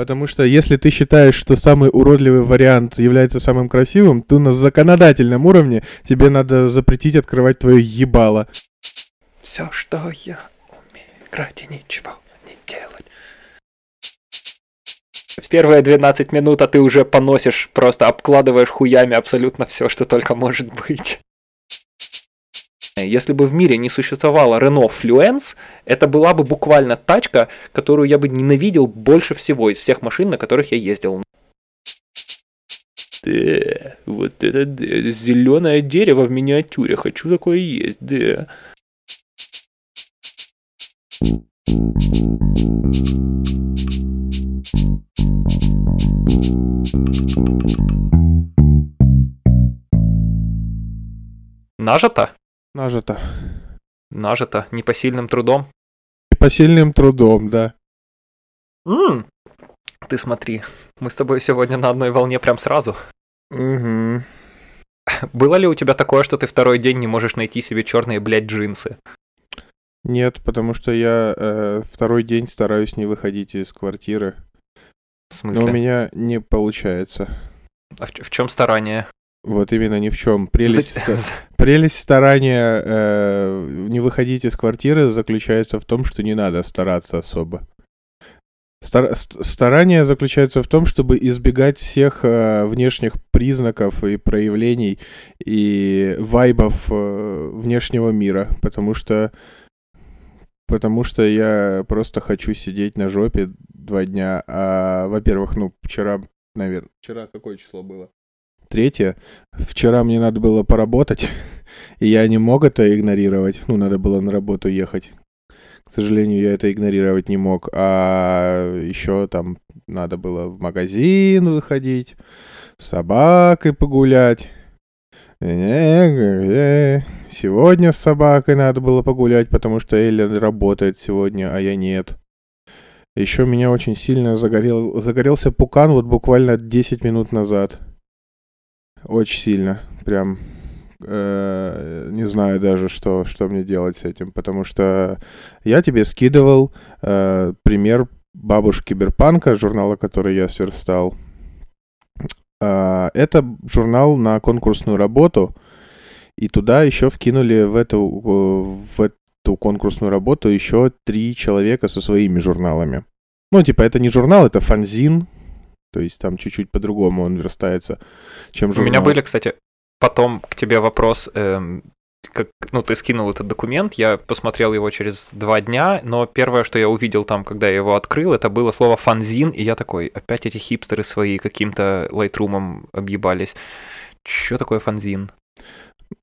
Потому что если ты считаешь, что самый уродливый вариант является самым красивым, то на законодательном уровне тебе надо запретить открывать твое ебало. Все, что я умею, играть и ничего не делать. В первые 12 минут, а ты уже поносишь, просто обкладываешь хуями абсолютно все, что только может быть. Если бы в мире не существовало Renault Fluence, это была бы буквально тачка, которую я бы ненавидел больше всего из всех машин, на которых я ездил. Да, вот это да, зеленое дерево в миниатюре, хочу такое есть, да. Нажато? Нажито. Нажито непосильным трудом. Непосильным трудом, да. М, Ты смотри, мы с тобой сегодня на одной волне прям сразу. Угу. Было ли у тебя такое, что ты второй день не можешь найти себе черные, блядь, джинсы? Нет, потому что я э, второй день стараюсь не выходить из квартиры. В Но у смысле? меня не получается. А в, чем старание? Вот именно ни в чем. Прелесть, За- прелесть старания э, не выходить из квартиры заключается в том, что не надо стараться особо. Стар- ст- старание заключается в том, чтобы избегать всех э, внешних признаков и проявлений и вайбов э, внешнего мира, потому что потому что я просто хочу сидеть на жопе два дня. А, во-первых, ну вчера, наверное, вчера какое число было? Третье. Вчера мне надо было поработать, и я не мог это игнорировать. Ну, надо было на работу ехать. К сожалению, я это игнорировать не мог. А еще там надо было в магазин выходить, с собакой погулять. Сегодня с собакой надо было погулять, потому что Эллен работает сегодня, а я нет. Еще меня очень сильно загорел, загорелся пукан вот буквально 10 минут назад. Очень сильно. Прям э, не знаю даже, что, что мне делать с этим. Потому что я тебе скидывал э, пример бабушки Киберпанка, журнала, который я сверстал. А, это журнал на конкурсную работу. И туда еще вкинули в эту, в эту конкурсную работу еще три человека со своими журналами. Ну, типа, это не журнал, это фанзин. То есть там чуть-чуть по-другому он верстается, чем У журнал. меня были, кстати, потом к тебе вопрос. эм, как, ну, ты скинул этот документ, я посмотрел его через два дня, но первое, что я увидел там, когда я его открыл, это было слово фанзин, и я такой, опять эти хипстеры свои каким-то лайтрумом объебались. Что такое фанзин?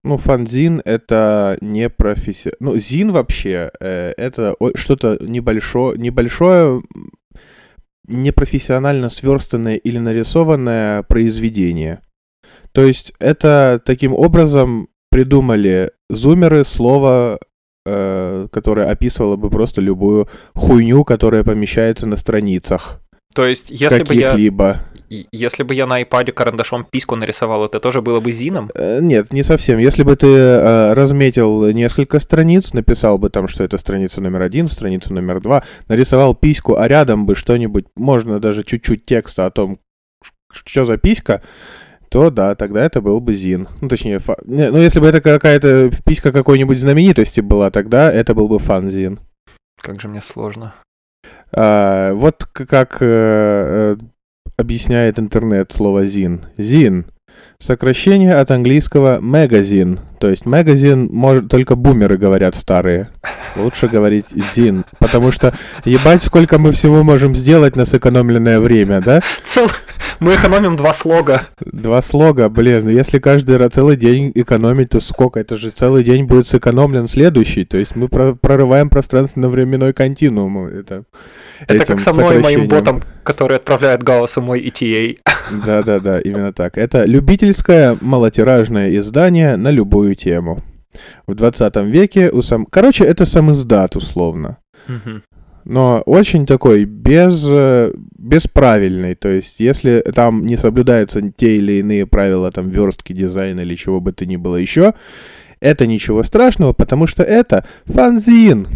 Ну, фанзин это не профессия. Ну, зин вообще э, это что-то небольшое, небольшое, непрофессионально сверстанное или нарисованное произведение. То есть это таким образом придумали зумеры слово, э, которое описывало бы просто любую хуйню, которая помещается на страницах То есть, если бы я, и- если бы я на iPad карандашом письку нарисовал, это тоже было бы зином? Э, Нет, не совсем. Если бы ты э, разметил несколько страниц, написал бы там, что это страница номер один, страница номер два, нарисовал письку, а рядом бы что-нибудь, можно даже чуть-чуть текста о том, что за писька, то да, тогда это был бы Зин. Ну, точнее, фа- не, ну, если бы это какая-то писька какой-нибудь знаменитости была, тогда это был бы фан-Зин. Как же мне сложно. А, вот как э, объясняет интернет слово «зин». «Зин» — сокращение от английского «магазин». То есть «магазин» может, только бумеры говорят старые. Лучше говорить «зин», потому что ебать, сколько мы всего можем сделать на сэкономленное время, да? Цел... Мы экономим два слога. Два слога, блин, если каждый раз целый день экономить, то сколько? Это же целый день будет сэкономлен следующий. То есть мы про- прорываем пространственно-временной континуум. Это, Это как со мной, моим ботом, который отправляет Гаусу мой ETA. Да-да-да, именно так. Это любительское малотиражное издание на любую тему. В 20 веке у сам... Короче, это сам издат, условно. Но очень такой без, э, бесправильный. То есть, если там не соблюдаются те или иные правила там верстки, дизайна или чего бы то ни было еще, это ничего страшного, потому что это фанзин.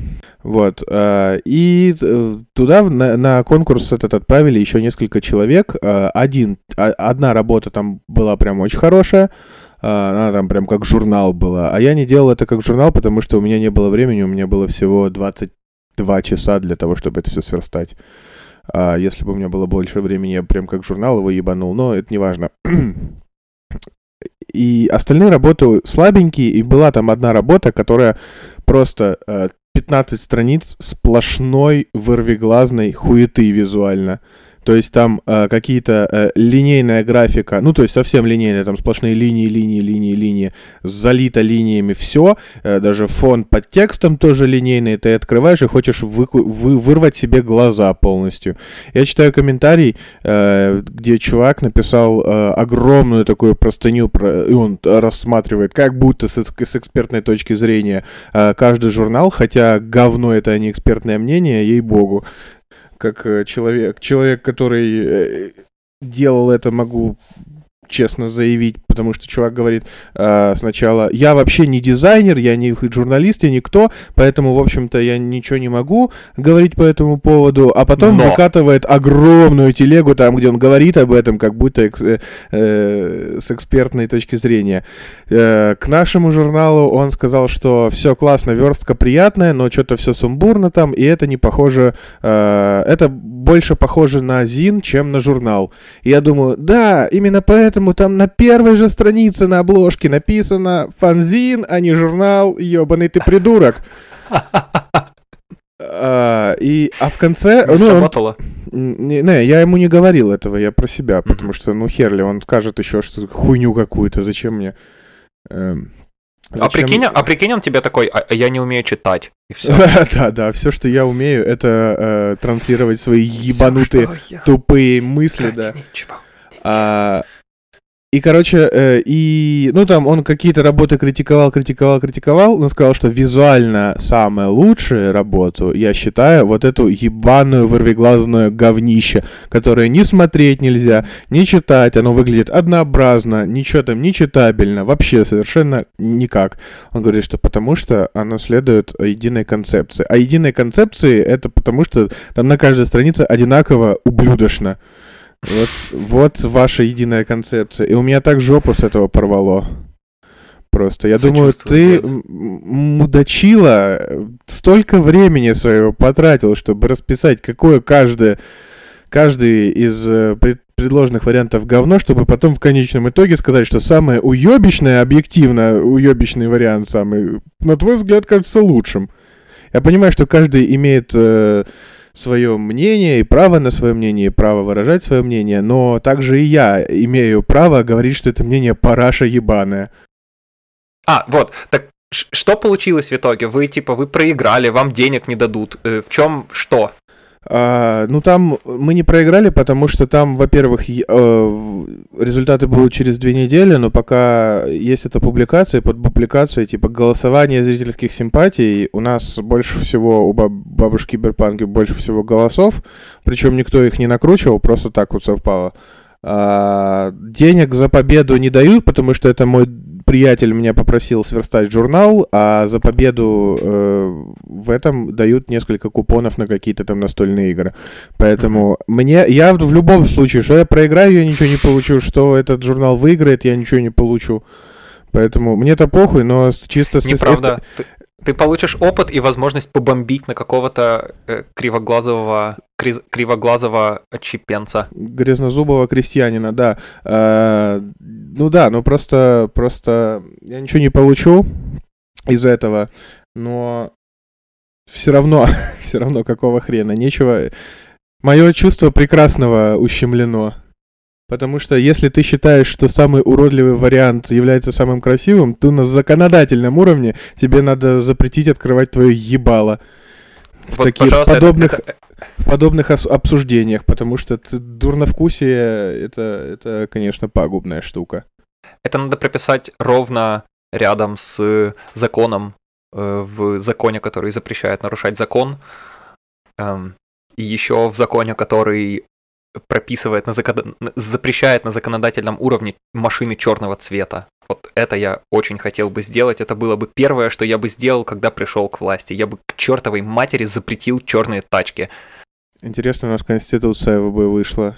Вот. э, И э, туда на, на конкурс этот отправили еще несколько человек. Э, Один, а- одна работа там была прям очень хорошая. Она там прям как журнал была. А я не делал это как журнал, потому что у меня не было времени. У меня было всего 22 часа для того, чтобы это все сверстать. А если бы у меня было больше времени, я прям как журнал его ебанул. Но это не важно. И остальные работы слабенькие, и была там одна работа, которая просто 15 страниц сплошной вырвиглазной хуеты визуально. То есть там э, какие-то э, линейная графика, ну то есть совсем линейная, там сплошные линии, линии, линии, линии, залито линиями все, даже фон под текстом тоже линейный, ты открываешь и хочешь выку- вы- вырвать себе глаза полностью. Я читаю комментарий, э, где чувак написал э, огромную такую простыню, про, и он рассматривает, как будто с, с экспертной точки зрения э, каждый журнал, хотя говно это а не экспертное мнение, ей-богу. Как э, человек, человек, который э, делал это, могу честно заявить, потому что чувак говорит э, сначала, я вообще не дизайнер, я не журналист, я никто, поэтому, в общем-то, я ничего не могу говорить по этому поводу, а потом Но. выкатывает огромную телегу там, где он говорит об этом, как будто экс- э, э, с экспертной точки зрения. Э, к нашему журналу он сказал, что все классно, верстка приятная, но что-то все сумбурно там, и это не похоже, э, это больше похоже на ЗИН, чем на журнал. И я думаю, да, именно поэтому там на первой же странице на обложке написано фанзин, а не журнал, ебаный ты придурок. А, и, а в конце... Не ну, он- не, не, я ему не говорил этого, я про себя, потому что, ну, херли, он скажет еще что хуйню какую-то, зачем мне... эм, А зачем- прикинь, а прикинь, он тебе такой, а а я не умею читать. И все. Да, да, все, что я умею, это э, транслировать свои ебанутые тупые мысли, да. А, и, короче, э, и, ну, там он какие-то работы критиковал, критиковал, критиковал, но сказал, что визуально самая лучшая работу, я считаю, вот эту ебаную вырвиглазную говнище, которое ни смотреть нельзя, ни читать, оно выглядит однообразно, ничего там не читабельно, вообще совершенно никак. Он говорит, что потому что оно следует единой концепции. А единой концепции это потому что там на каждой странице одинаково ублюдочно. Вот, вот ваша единая концепция. И у меня так жопу с этого порвало. Просто. Я думаю, ты мудачила, э, столько времени своего потратил, чтобы расписать, какое каждое, каждый из э, пред- предложенных вариантов говно, чтобы потом в конечном итоге сказать, что самое уебищное, объективно уебищный вариант самый, на твой взгляд, кажется лучшим. Я понимаю, что каждый имеет свое мнение и право на свое мнение, и право выражать свое мнение, но также и я имею право говорить, что это мнение параша ебаное. А, вот, так что получилось в итоге? Вы, типа, вы проиграли, вам денег не дадут. Э, В чем что? А, ну там мы не проиграли, потому что там, во-первых, э, результаты будут через две недели, но пока есть эта публикация, под публикацией типа голосование зрительских симпатий, у нас больше всего, у баб- бабушки Киберпанки больше всего голосов, причем никто их не накручивал, просто так вот совпало. А, денег за победу не дают, потому что это мой приятель меня попросил сверстать журнал, а за победу э, в этом дают несколько купонов на какие-то там настольные игры. Поэтому мне, я в в любом случае, что я проиграю, я ничего не получу, что этот журнал выиграет, я ничего не получу. Поэтому мне это похуй, но с- чисто с- Неправда. Ты, ты получишь опыт и возможность побомбить на какого-то э, кривоглазого, кривоглазого отщепенца. грязнозубого крестьянина, да. Э, ну да, ну просто, просто я ничего не получу из этого, но все равно, все равно какого хрена, нечего. Мое чувство прекрасного ущемлено. Потому что если ты считаешь, что самый уродливый вариант является самым красивым, то на законодательном уровне тебе надо запретить открывать твое ебало. В Вот, таких подобных это- в подобных обсуждениях, потому что дурновкусие это, это, конечно, пагубная штука. Это надо прописать ровно рядом с законом, э, в законе, который запрещает нарушать закон, эм, и еще в законе, который прописывает на закон... запрещает на законодательном уровне машины черного цвета. Вот это я очень хотел бы сделать. Это было бы первое, что я бы сделал, когда пришел к власти. Я бы к чертовой матери запретил черные тачки. Интересно, у нас конституция бы вышла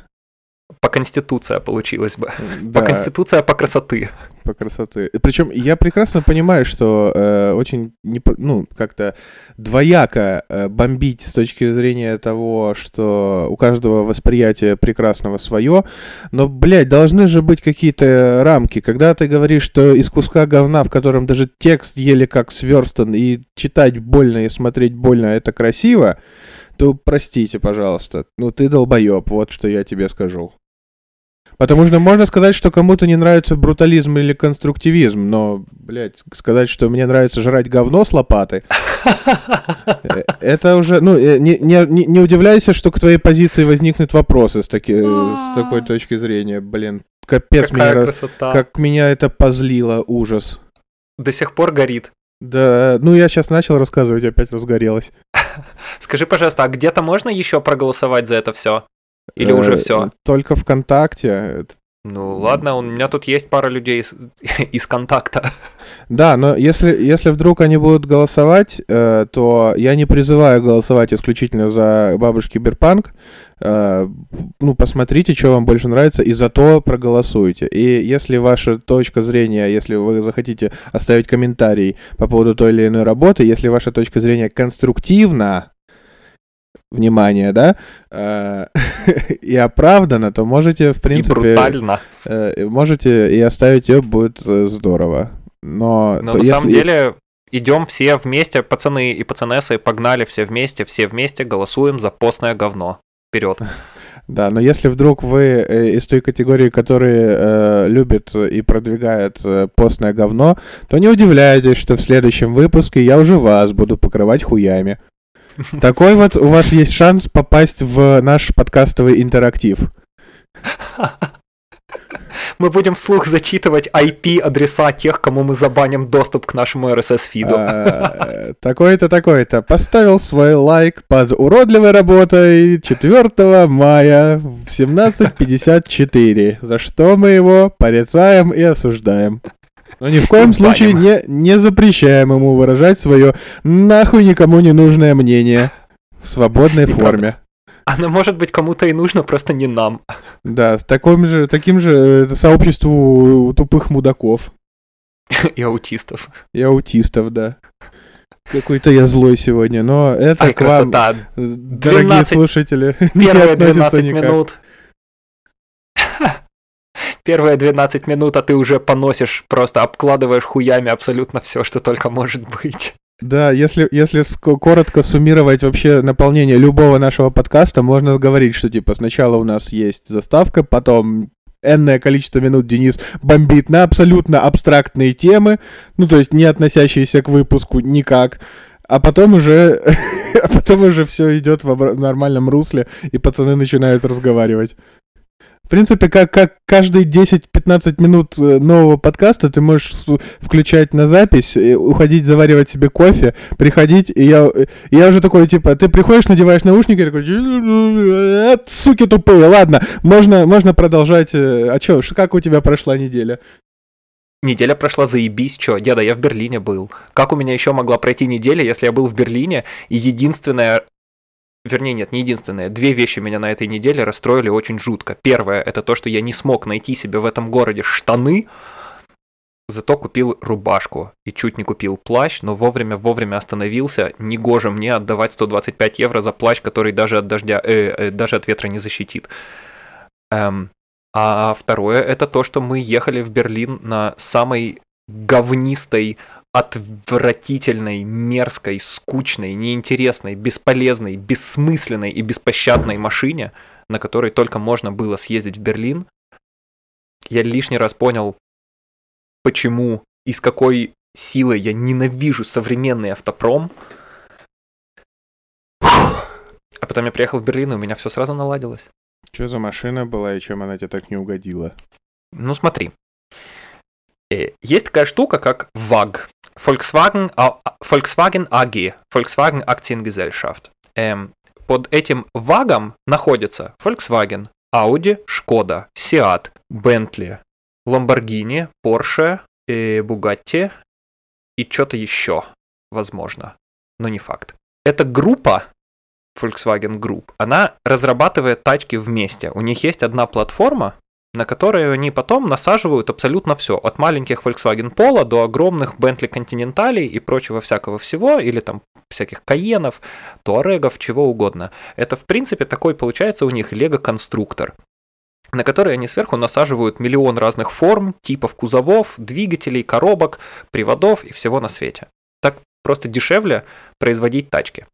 по конституция получилось бы. Да. По конституция по красоты. По красоты. Причем я прекрасно понимаю, что э, очень не, ну как-то двояко э, бомбить с точки зрения того, что у каждого восприятие прекрасного свое, но, блядь, должны же быть какие-то рамки. Когда ты говоришь, что из куска говна, в котором даже текст еле как сверстан, и читать больно, и смотреть больно, это красиво, то простите, пожалуйста. Ну ты долбоеб, вот что я тебе скажу. Потому что можно сказать, что кому-то не нравится брутализм или конструктивизм, но, блядь, сказать, что мне нравится жрать говно с лопаты, э, это уже, ну, э, не, не, не удивляйся, что к твоей позиции возникнут вопросы с, таки, с такой точки зрения, блин. Капец, Какая меня, красота. как меня это позлило, ужас. До сих пор горит. Да, ну я сейчас начал рассказывать, опять разгорелось. Скажи, пожалуйста, а где-то можно еще проголосовать за это все? Или э, уже все? Только ВКонтакте. Ну ладно, у меня тут есть пара людей из, из контакта. Да, но если, если вдруг они будут голосовать, э, то я не призываю голосовать исключительно за бабушки Киберпанк. Э, ну, посмотрите, что вам больше нравится, и за то проголосуйте. И если ваша точка зрения, если вы захотите оставить комментарий по поводу той или иной работы, если ваша точка зрения конструктивна, внимание, да, э, и оправдано, то можете, в принципе... И брутально. Э, можете и оставить ее, будет э, здорово. Но, Но на если... самом деле идем все вместе, пацаны и пацанессы, погнали все вместе, все вместе голосуем за постное говно. Вперед. Да, но если вдруг вы из той категории, которые э, любят и продвигают э, постное говно, то не удивляйтесь, что в следующем выпуске я уже вас буду покрывать хуями. Такой вот у вас есть шанс попасть в наш подкастовый интерактив. Мы будем вслух зачитывать IP-адреса тех, кому мы забаним доступ к нашему RSS-фиду. А, такой-то, такой-то. Поставил свой лайк под уродливой работой 4 мая в 17.54, за что мы его порицаем и осуждаем. Но ни в коем случае не, не запрещаем ему выражать свое нахуй никому не нужное мнение в свободной форме. Оно может быть кому-то и нужно, просто не нам. Да, с таким же, таким же э, сообществу тупых мудаков. И аутистов. И аутистов, да. Какой-то я злой сегодня, но это Ай, к красота. вам, дорогие 12... слушатели, Первые 12 минут первые 12 минут, а ты уже поносишь, просто обкладываешь хуями абсолютно все, что только может быть. Да, если, если коротко суммировать вообще наполнение любого нашего подкаста, можно говорить, что типа сначала у нас есть заставка, потом энное количество минут Денис бомбит на абсолютно абстрактные темы, ну то есть не относящиеся к выпуску никак, а потом уже, а потом уже все идет в нормальном русле, и пацаны начинают разговаривать. В принципе, как, как каждые 10-15 минут э, нового подкаста ты можешь включать на запись, уходить заваривать себе кофе, приходить, и я, я уже такой, типа, ты приходишь, надеваешь наушники, и такой, «Э, суки тупые, ладно, можно, можно продолжать. Э, а чё, как у тебя прошла неделя? Неделя прошла заебись, чё, деда, я в Берлине был. Как у меня еще могла пройти неделя, если я был в Берлине, и единственное, Вернее, нет, не единственное. Две вещи меня на этой неделе расстроили очень жутко. Первое, это то, что я не смог найти себе в этом городе штаны, зато купил рубашку и чуть не купил плащ, но вовремя-вовремя остановился. Негоже мне отдавать 125 евро за плащ, который даже от дождя, э, э, даже от ветра не защитит. Эм, а второе, это то, что мы ехали в Берлин на самой говнистой отвратительной, мерзкой, скучной, неинтересной, бесполезной, бессмысленной и беспощадной машине, на которой только можно было съездить в Берлин, я лишний раз понял, почему и с какой силой я ненавижу современный автопром. А потом я приехал в Берлин, и у меня все сразу наладилось. Что за машина была и чем она тебе так не угодила? Ну смотри, есть такая штука, как VAG. Volkswagen, а, Volkswagen AG. Volkswagen Aktiengesellschaft. Эм, под этим VAG находится Volkswagen, Audi, Шкода, Seat, Bentley, Lamborghini, Porsche, э, Bugatti и что-то еще, возможно, но не факт. Эта группа Volkswagen Group, она разрабатывает тачки вместе. У них есть одна платформа, на которой они потом насаживают абсолютно все, от маленьких Volkswagen Polo до огромных Bentley Continental и прочего всякого всего, или там всяких Каенов, Туарегов, чего угодно. Это, в принципе, такой получается у них лего-конструктор на который они сверху насаживают миллион разных форм, типов кузовов, двигателей, коробок, приводов и всего на свете. Так просто дешевле производить тачки.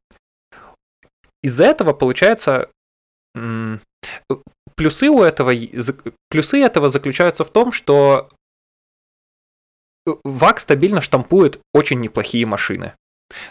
Из-за этого получается плюсы у этого плюсы этого заключаются в том, что ВАК стабильно штампует очень неплохие машины.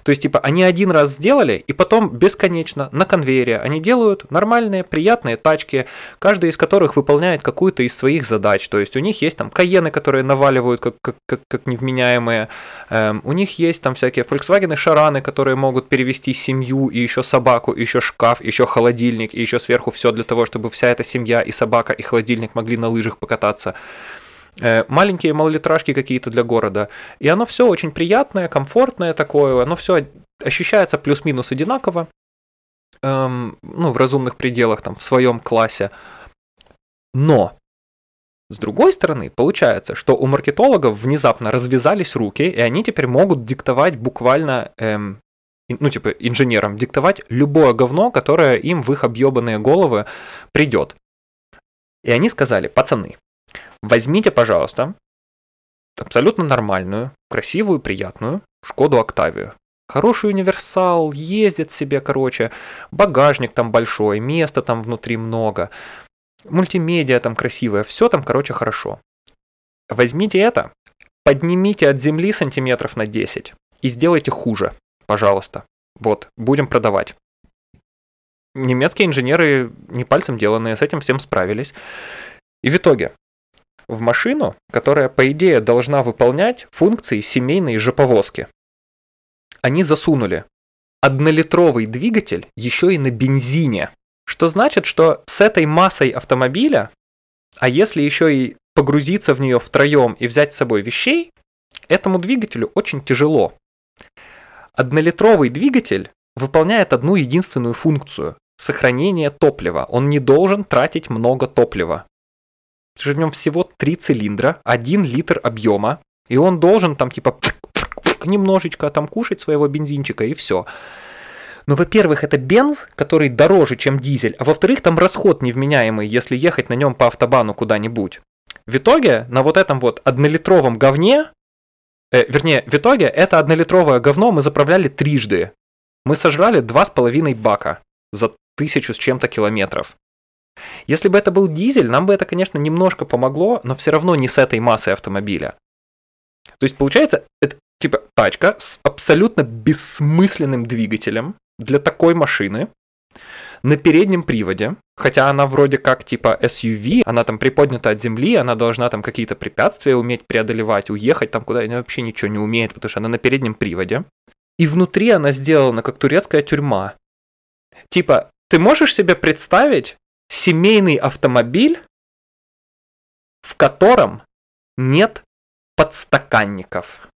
То есть, типа, они один раз сделали, и потом бесконечно на конвейере они делают нормальные, приятные тачки, каждая из которых выполняет какую-то из своих задач. То есть, у них есть там каены, которые наваливают как, как, как, как невменяемые, эм, у них есть там всякие Volkswagen Шараны, которые могут перевести семью, и еще собаку, и еще шкаф, и еще холодильник, и еще сверху все для того, чтобы вся эта семья и собака, и холодильник могли на лыжах покататься. Э, маленькие малолитражки какие-то для города. И оно все очень приятное, комфортное такое, оно все ощущается плюс-минус одинаково, эм, ну, в разумных пределах, там, в своем классе. Но, с другой стороны, получается, что у маркетологов внезапно развязались руки, и они теперь могут диктовать буквально, эм, ну, типа, инженерам, диктовать любое говно, которое им в их объебанные головы придет. И они сказали, пацаны, Возьмите, пожалуйста, абсолютно нормальную, красивую, приятную Шкоду Октавию. Хороший универсал, ездит себе, короче, багажник там большой, места там внутри много, мультимедиа там красивая, все там, короче, хорошо. Возьмите это, поднимите от земли сантиметров на 10 и сделайте хуже, пожалуйста. Вот, будем продавать. Немецкие инженеры не пальцем деланные с этим всем справились. И в итоге в машину, которая, по идее, должна выполнять функции семейной жоповозки. Они засунули однолитровый двигатель еще и на бензине. Что значит, что с этой массой автомобиля, а если еще и погрузиться в нее втроем и взять с собой вещей, этому двигателю очень тяжело. Однолитровый двигатель выполняет одну единственную функцию – сохранение топлива. Он не должен тратить много топлива что в нем всего три цилиндра, один литр объема, и он должен там типа немножечко там кушать своего бензинчика и все. Но, во-первых, это бенз, который дороже, чем дизель, а во-вторых, там расход невменяемый, если ехать на нем по автобану куда-нибудь. В итоге на вот этом вот однолитровом говне, э, вернее, в итоге это однолитровое говно мы заправляли трижды. Мы сожрали два с половиной бака за тысячу с чем-то километров. Если бы это был дизель, нам бы это, конечно, немножко помогло, но все равно не с этой массой автомобиля. То есть, получается, это типа тачка с абсолютно бессмысленным двигателем для такой машины на переднем приводе, хотя она вроде как типа SUV, она там приподнята от земли, она должна там какие-то препятствия уметь преодолевать, уехать там куда, она вообще ничего не умеет, потому что она на переднем приводе. И внутри она сделана как турецкая тюрьма. Типа, ты можешь себе представить, семейный автомобиль, в котором нет подстаканников.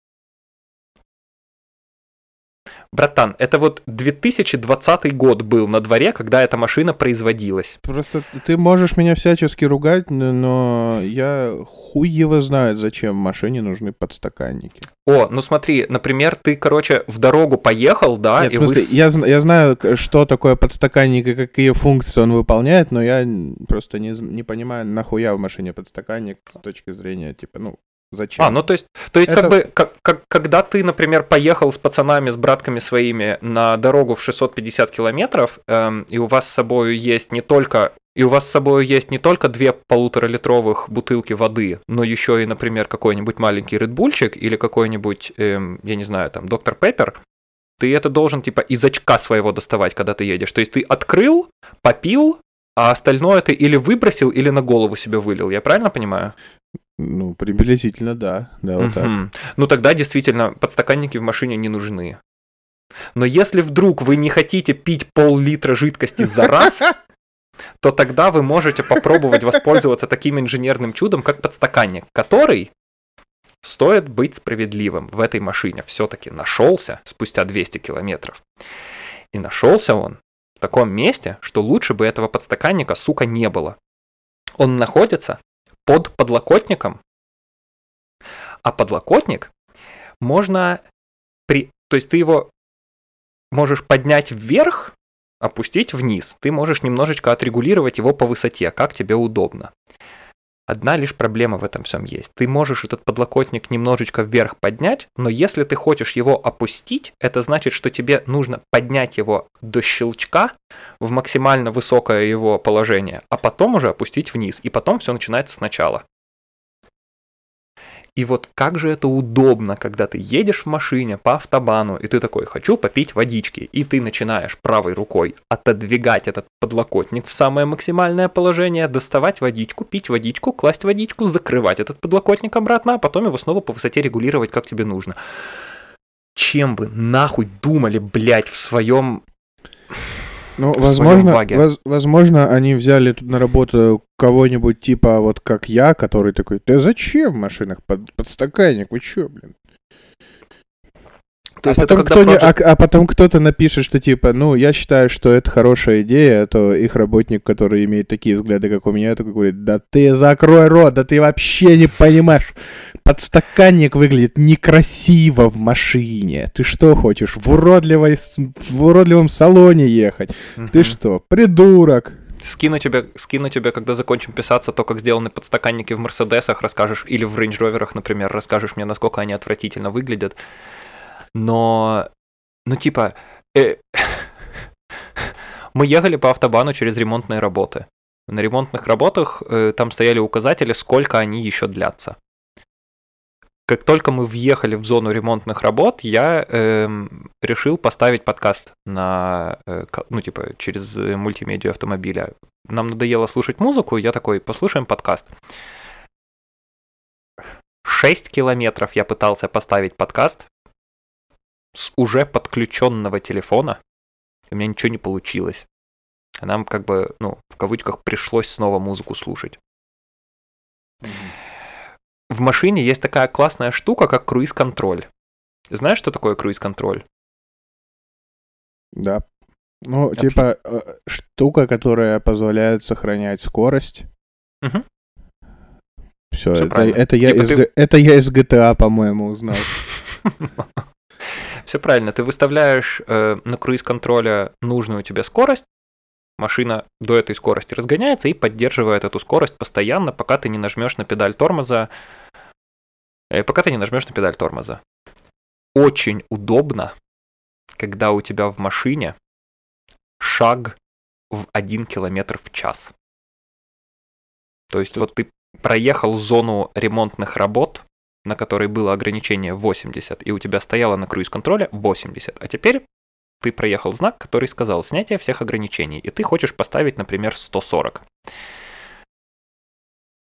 Братан, это вот 2020 год был на дворе, когда эта машина производилась. Просто ты можешь меня всячески ругать, но я хуй его знает, зачем в машине нужны подстаканники. О, ну смотри, например, ты, короче, в дорогу поехал, да? Нет, и в смысле, вы... я, я знаю, что такое подстаканник и какие функции он выполняет, но я просто не, не понимаю, нахуя в машине подстаканник с точки зрения, типа, ну, Зачем? А, ну то есть, то есть это... как бы, как, как, когда ты, например, поехал с пацанами, с братками своими на дорогу в 650 километров, эм, и у вас с собой есть не только и у вас с собой есть не только две полуторалитровых бутылки воды, но еще и, например, какой-нибудь маленький редбульчик или какой-нибудь, эм, я не знаю, там, доктор Пеппер, ты это должен, типа, из очка своего доставать, когда ты едешь. То есть ты открыл, попил, а остальное ты или выбросил, или на голову себе вылил. Я правильно понимаю? Ну, приблизительно, да. да вот так. Ну, тогда действительно подстаканники в машине не нужны. Но если вдруг вы не хотите пить пол-литра жидкости за раз, то тогда вы можете попробовать воспользоваться таким инженерным чудом, как подстаканник, который стоит быть справедливым в этой машине. Все-таки нашелся спустя 200 километров. И нашелся он в таком месте, что лучше бы этого подстаканника, сука, не было. Он находится под подлокотником, а подлокотник можно при... То есть ты его можешь поднять вверх, опустить вниз. Ты можешь немножечко отрегулировать его по высоте, как тебе удобно. Одна лишь проблема в этом всем есть. Ты можешь этот подлокотник немножечко вверх поднять, но если ты хочешь его опустить, это значит, что тебе нужно поднять его до щелчка в максимально высокое его положение, а потом уже опустить вниз, и потом все начинается сначала. И вот как же это удобно, когда ты едешь в машине по автобану, и ты такой, хочу попить водички, и ты начинаешь правой рукой отодвигать этот подлокотник в самое максимальное положение, доставать водичку, пить водичку, класть водичку, закрывать этот подлокотник обратно, а потом его снова по высоте регулировать, как тебе нужно. Чем вы нахуй думали, блядь, в своем ну, возможно, воз, возможно, они взяли тут на работу кого-нибудь типа вот как я, который такой, да зачем в машинах под, подстаканник, вы чё, блин? То а, есть потом это кто project... а, а потом кто-то напишет, что типа, ну, я считаю, что это хорошая идея, а то их работник, который имеет такие взгляды, как у меня, такой говорит, да ты закрой рот, да ты вообще не понимаешь. Подстаканник выглядит некрасиво в машине. Ты что хочешь, в, уродливой, в уродливом салоне ехать? Угу. Ты что, придурок? Скину тебе, скину тебе, когда закончим писаться, то, как сделаны подстаканники в Мерседесах, расскажешь, или в Рейндж Роверах, например, расскажешь мне, насколько они отвратительно выглядят но, ну типа, э, мы ехали по автобану через ремонтные работы. На ремонтных работах э, там стояли указатели, сколько они еще длятся. Как только мы въехали в зону ремонтных работ, я э, решил поставить подкаст на, э, ну типа, через мультимедиа автомобиля. Нам надоело слушать музыку, я такой, послушаем подкаст. 6 километров я пытался поставить подкаст, с уже подключенного телефона, у меня ничего не получилось. А нам как бы, ну, в кавычках, пришлось снова музыку слушать. В машине есть такая классная штука, как круиз-контроль. Знаешь, что такое круиз-контроль? Да. Ну, Отлично. типа, э, штука, которая позволяет сохранять скорость. Угу. Все, это, это, я типа из, ты... это я из GTA, по-моему, узнал. Все правильно, ты выставляешь э, на круиз-контроле нужную тебе скорость, машина до этой скорости разгоняется и поддерживает эту скорость постоянно, пока ты не нажмешь на педаль тормоза. Э, пока ты не нажмешь на педаль тормоза. Очень удобно, когда у тебя в машине шаг в 1 километр в час. То есть вот ты проехал зону ремонтных работ, на которой было ограничение 80, и у тебя стояло на круиз-контроле 80, а теперь ты проехал знак, который сказал снятие всех ограничений, и ты хочешь поставить, например, 140.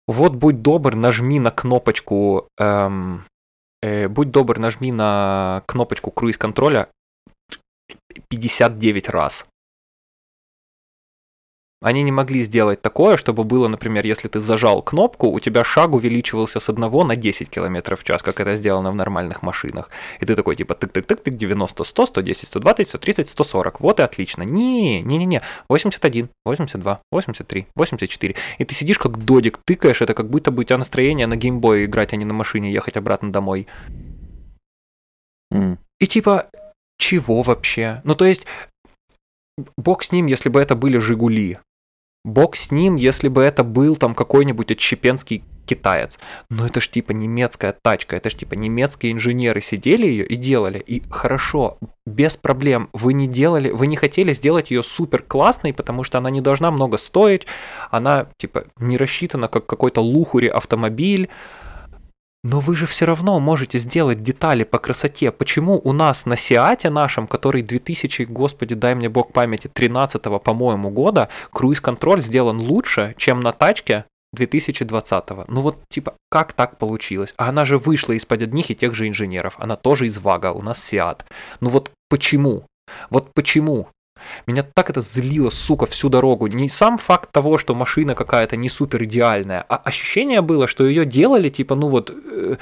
Вот будь добр, нажми на кнопочку, эм, э, будь добр, нажми на кнопочку круиз-контроля 59 раз. Они не могли сделать такое, чтобы было, например, если ты зажал кнопку, у тебя шаг увеличивался с 1 на 10 км в час, как это сделано в нормальных машинах. И ты такой типа тык-тык-тык-тык, 90, 100, 110, 120, 130, 140. Вот и отлично. Не, не-не-не, 81, 82, 83, 84. И ты сидишь как додик, тыкаешь, это как будто бы у тебя настроение на геймбое играть, а не на машине ехать обратно домой. Mm. И типа, чего вообще? Ну то есть, бог с ним, если бы это были Жигули. Бог с ним, если бы это был там какой-нибудь отщепенский китаец. Но это ж типа немецкая тачка, это ж типа немецкие инженеры сидели ее и делали. И хорошо, без проблем. Вы не делали, вы не хотели сделать ее супер классной, потому что она не должна много стоить. Она типа не рассчитана как какой-то лухури автомобиль. Но вы же все равно можете сделать детали по красоте. Почему у нас на Сиате нашем, который 2000, господи, дай мне бог памяти, 13 по-моему, года, круиз-контроль сделан лучше, чем на тачке 2020 -го. Ну вот, типа, как так получилось? А она же вышла из-под одних и тех же инженеров. Она тоже из ВАГа, у нас Сиат. Ну вот почему? Вот почему? Меня так это злило, сука, всю дорогу. Не сам факт того, что машина какая-то не супер идеальная, а ощущение было, что ее делали, типа, ну вот... Э,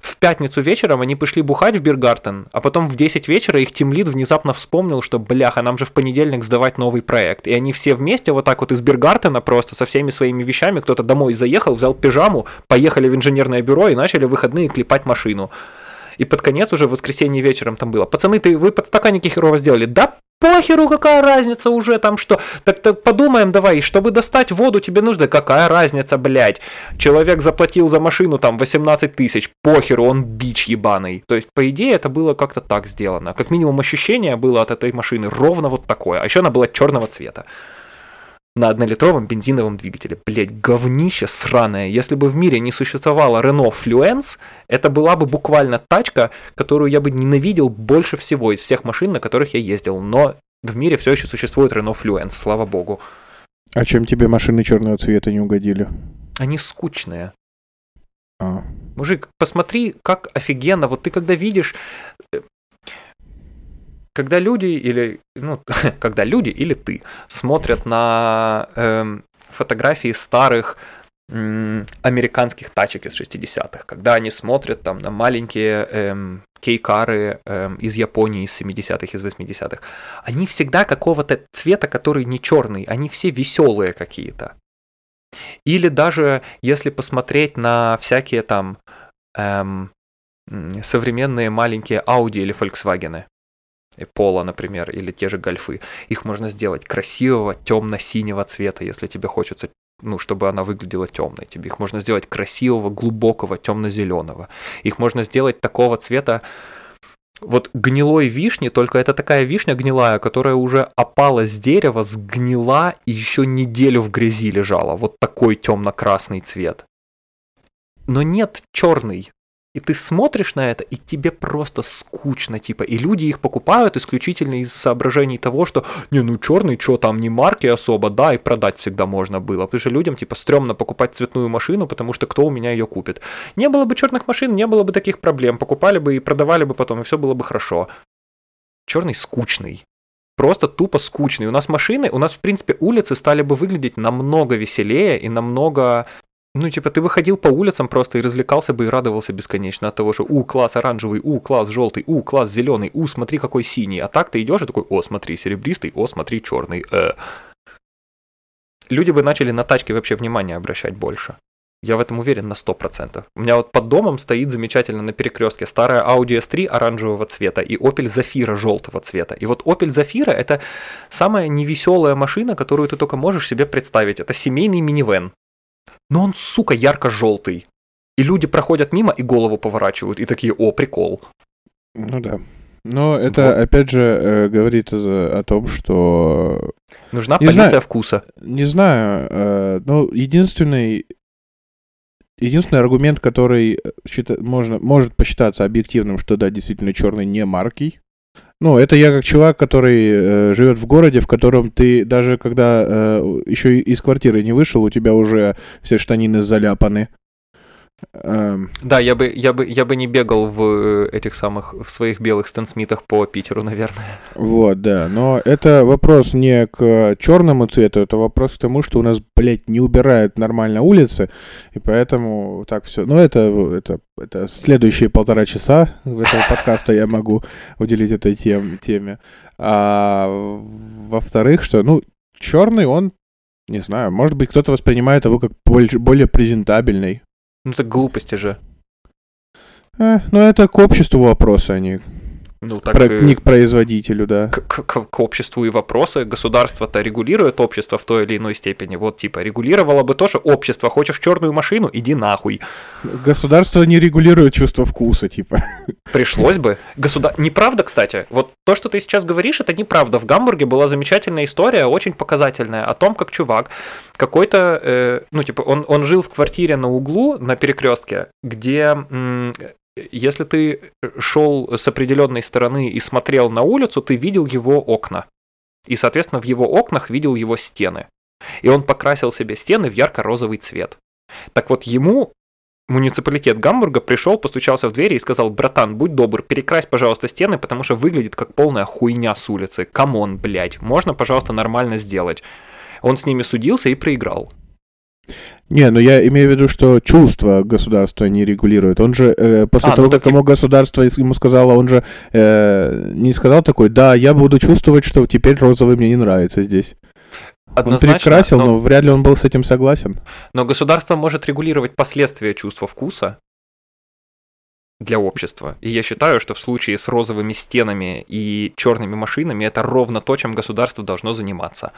в пятницу вечером они пошли бухать в Биргартен, а потом в 10 вечера их тимлид внезапно вспомнил, что, бляха, нам же в понедельник сдавать новый проект. И они все вместе вот так вот из Биргартена просто со всеми своими вещами, кто-то домой заехал, взял пижаму, поехали в инженерное бюро и начали выходные клепать машину. И под конец уже в воскресенье вечером там было. Пацаны, ты вы подстаканники херово сделали. Да похеру, какая разница уже там что. Так, так подумаем давай, чтобы достать воду тебе нужно, какая разница, блядь. Человек заплатил за машину там 18 тысяч, похеру, он бич ебаный. То есть, по идее, это было как-то так сделано. Как минимум ощущение было от этой машины ровно вот такое. А еще она была черного цвета на однолитровом бензиновом двигателе. Блять, говнище сраное. Если бы в мире не существовало Renault Fluence, это была бы буквально тачка, которую я бы ненавидел больше всего из всех машин, на которых я ездил. Но в мире все еще существует Renault Fluence, слава богу. А чем тебе машины черного цвета не угодили? Они скучные. А. Мужик, посмотри, как офигенно. Вот ты когда видишь когда люди или, ну, когда люди или ты смотрят на эм, фотографии старых американских тачек из 60-х, когда они смотрят там на маленькие эм, кейкары эм, из Японии из 70-х, из 80-х, они всегда какого-то цвета, который не черный, они все веселые какие-то. Или даже если посмотреть на всякие там эм, современные маленькие Audi или Volkswagen, пола, например, или те же гольфы. Их можно сделать красивого темно-синего цвета, если тебе хочется ну, чтобы она выглядела темной. Тебе их можно сделать красивого, глубокого, темно-зеленого. Их можно сделать такого цвета, вот гнилой вишни, только это такая вишня гнилая, которая уже опала с дерева, сгнила и еще неделю в грязи лежала. Вот такой темно-красный цвет. Но нет черный. И ты смотришь на это, и тебе просто скучно, типа, и люди их покупают исключительно из соображений того, что, не, ну черный, что там, не марки особо, да, и продать всегда можно было. Потому что людям, типа, стрёмно покупать цветную машину, потому что кто у меня ее купит. Не было бы черных машин, не было бы таких проблем, покупали бы и продавали бы потом, и все было бы хорошо. Черный скучный. Просто тупо скучный. У нас машины, у нас, в принципе, улицы стали бы выглядеть намного веселее и намного ну, типа, ты выходил по улицам просто и развлекался бы и радовался бесконечно от того, что у, класс оранжевый, у, класс желтый, у, класс зеленый, у, смотри, какой синий. А так ты идешь и такой, о, смотри, серебристый, о, смотри, черный. Э. Люди бы начали на тачки вообще внимание обращать больше. Я в этом уверен на 100%. У меня вот под домом стоит замечательно на перекрестке старая Audi S3 оранжевого цвета и Opel Zafira желтого цвета. И вот Opel Zafira это самая невеселая машина, которую ты только можешь себе представить. Это семейный минивэн но он, сука, ярко-желтый. И люди проходят мимо и голову поворачивают, и такие, о, прикол. Ну да. Но это, вот. опять же, э, говорит о, том, что... Нужна не позиция знаю, вкуса. Не знаю. Э, ну, единственный... Единственный аргумент, который счита, можно, может посчитаться объективным, что да, действительно черный не маркий, ну, это я как чувак, который э, живет в городе, в котором ты даже когда э, еще из квартиры не вышел, у тебя уже все штанины заляпаны. Эм. Да, я бы, я, бы, я бы не бегал в этих самых, в своих белых стенсмитах по Питеру, наверное. Вот, да. Но это вопрос не к черному цвету, это вопрос к тому, что у нас, блядь, не убирают нормально улицы, и поэтому так все. Но это, это, это следующие полтора часа этого подкаста я могу уделить этой тем, теме. А во-вторых, что, ну, черный, он не знаю, может быть, кто-то воспринимает его как более презентабельный. Ну так глупости же. Э, ну это к обществу вопросы, а ну, так Про, не к производителю, да. К, к, к обществу и вопросы. Государство-то регулирует общество в той или иной степени. Вот, типа, регулировало бы тоже общество. Хочешь черную машину? Иди нахуй. Государство не регулирует чувство вкуса, типа. Пришлось бы. Государ... Неправда, кстати. Вот то, что ты сейчас говоришь, это неправда. В Гамбурге была замечательная история, очень показательная, о том, как чувак какой-то, э, ну, типа, он, он жил в квартире на углу, на перекрестке, где м- если ты шел с определенной стороны и смотрел на улицу, ты видел его окна. И, соответственно, в его окнах видел его стены. И он покрасил себе стены в ярко-розовый цвет. Так вот, ему муниципалитет Гамбурга пришел, постучался в двери и сказал, братан, будь добр, перекрась, пожалуйста, стены, потому что выглядит как полная хуйня с улицы. Come on, блядь, можно, пожалуйста, нормально сделать. Он с ними судился и проиграл. Не, ну я имею в виду, что чувство государства не регулирует. Он же э, после А, того, ну как ему государство ему сказало, он же э, не сказал такой, да, я буду чувствовать, что теперь розовый мне не нравится здесь. Он Однозначно, перекрасил, но- но вряд ли он был с этим согласен. Но государство может регулировать последствия чувства вкуса для общества. И я считаю, что в случае с розовыми стенами и черными машинами это ровно то, чем государство должно заниматься.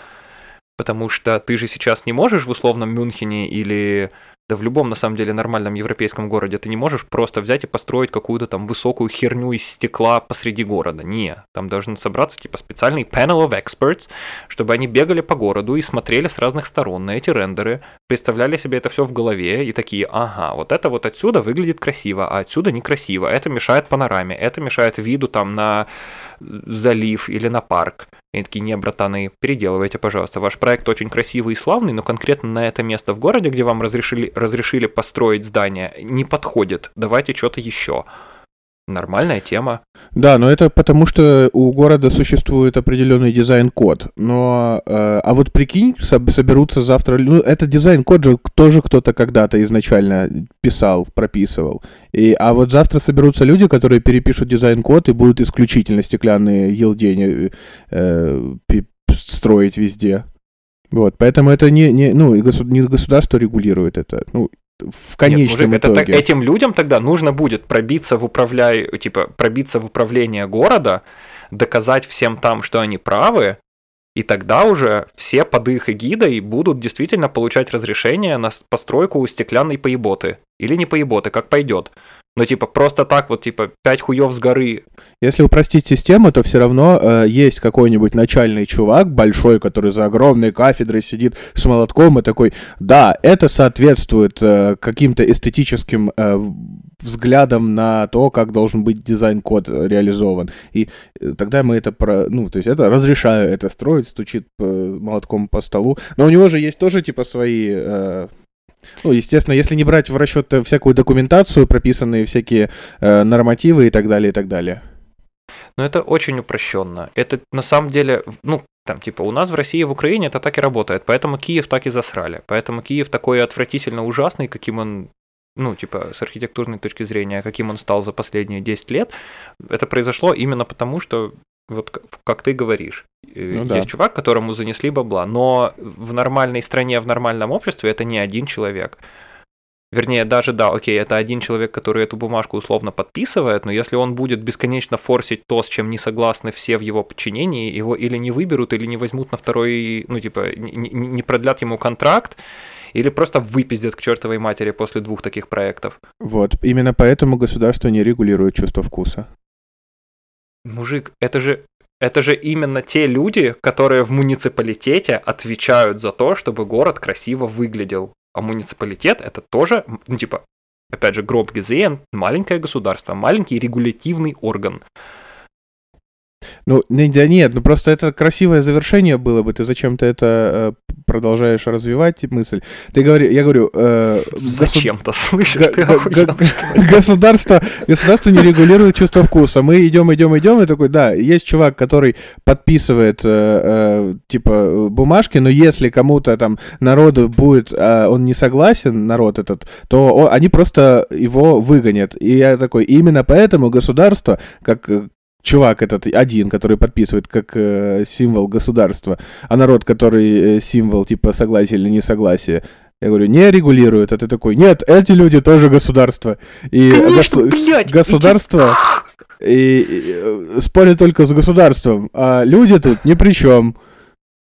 Потому что ты же сейчас не можешь в условном Мюнхене или да в любом, на самом деле, нормальном европейском городе, ты не можешь просто взять и построить какую-то там высокую херню из стекла посреди города. Не, там должен собраться типа специальный panel of experts, чтобы они бегали по городу и смотрели с разных сторон на эти рендеры, представляли себе это все в голове и такие, ага, вот это вот отсюда выглядит красиво, а отсюда некрасиво, это мешает панораме, это мешает виду там на залив или на парк. И они такие, не, братаны, переделывайте, пожалуйста, ваш проект очень красивый и славный, но конкретно на это место в городе, где вам разрешили, разрешили построить здание, не подходит, давайте что-то еще. Нормальная тема. Да, но это потому, что у города существует определенный дизайн-код. Но, э, а вот прикинь, соб- соберутся завтра... Ну, этот дизайн-код же тоже кто-то когда-то изначально писал, прописывал. И, а вот завтра соберутся люди, которые перепишут дизайн-код и будут исключительно стеклянные елдени э, строить везде. Вот, поэтому это не, не, ну, государство регулирует это. Ну, в Нет, конечном мужик, это так- итоге. этим людям тогда нужно будет пробиться в управляй, типа, пробиться в управление города, доказать всем там, что они правы, и тогда уже все под их эгидой будут действительно получать разрешение на постройку стеклянной поеботы. Или не поеботы, как пойдет. Но типа просто так вот, типа, пять хуев с горы. Если упростить систему, то все равно э, есть какой-нибудь начальный чувак большой, который за огромной кафедрой сидит с молотком и такой, да, это соответствует э, каким-то эстетическим э, взглядам на то, как должен быть дизайн-код реализован. И э, тогда мы это, про, ну, то есть это разрешаю это строить, стучит э, молотком по столу. Но у него же есть тоже типа свои э, ну, естественно, если не брать в расчет э, всякую документацию, прописанные всякие э, нормативы и так далее, и так далее. Но это очень упрощенно. Это на самом деле, ну, там, типа, у нас в России и в Украине это так и работает. Поэтому Киев так и засрали. Поэтому Киев такой отвратительно ужасный, каким он, ну, типа, с архитектурной точки зрения, каким он стал за последние 10 лет. Это произошло именно потому, что вот как ты говоришь, э, Ну есть да. чувак, которому занесли бабла, но в нормальной стране, в нормальном обществе это не один человек. Вернее, даже да, окей, это один человек, который эту бумажку условно подписывает, но если он будет бесконечно форсить то, с чем не согласны все в его подчинении, его или не выберут, или не возьмут на второй, ну типа, не продлят ему контракт, или просто выпиздят к чертовой матери после двух таких проектов. Вот, именно поэтому государство не регулирует чувство вкуса. Мужик, это же это же именно те люди, которые в муниципалитете отвечают за то, чтобы город красиво выглядел. А муниципалитет это тоже, ну типа, опять же, гроб Гезеен, маленькое государство, маленький регулятивный орган. Ну, да нет, ну просто это красивое завершение было бы. Ты зачем-то это э, продолжаешь развивать мысль. Ты говори, я говорю, э, госу- Зачем-то, слышишь, га- ты ли? государство, государство не регулирует чувство вкуса. Мы идем, идем, идем, и такой, да, есть чувак, который подписывает э, э, типа бумажки, но если кому-то там народу будет, э, он не согласен, народ этот, то о- они просто его выгонят. И я такой, именно поэтому государство, как э, чувак этот один, который подписывает как э, символ государства, а народ, который э, символ типа согласия или несогласия, я говорю, не регулирует, а ты такой, нет, эти люди тоже государство. И Конечно, госу- блядь, государство и, и, э, спорит только с государством, а люди тут ни при чем.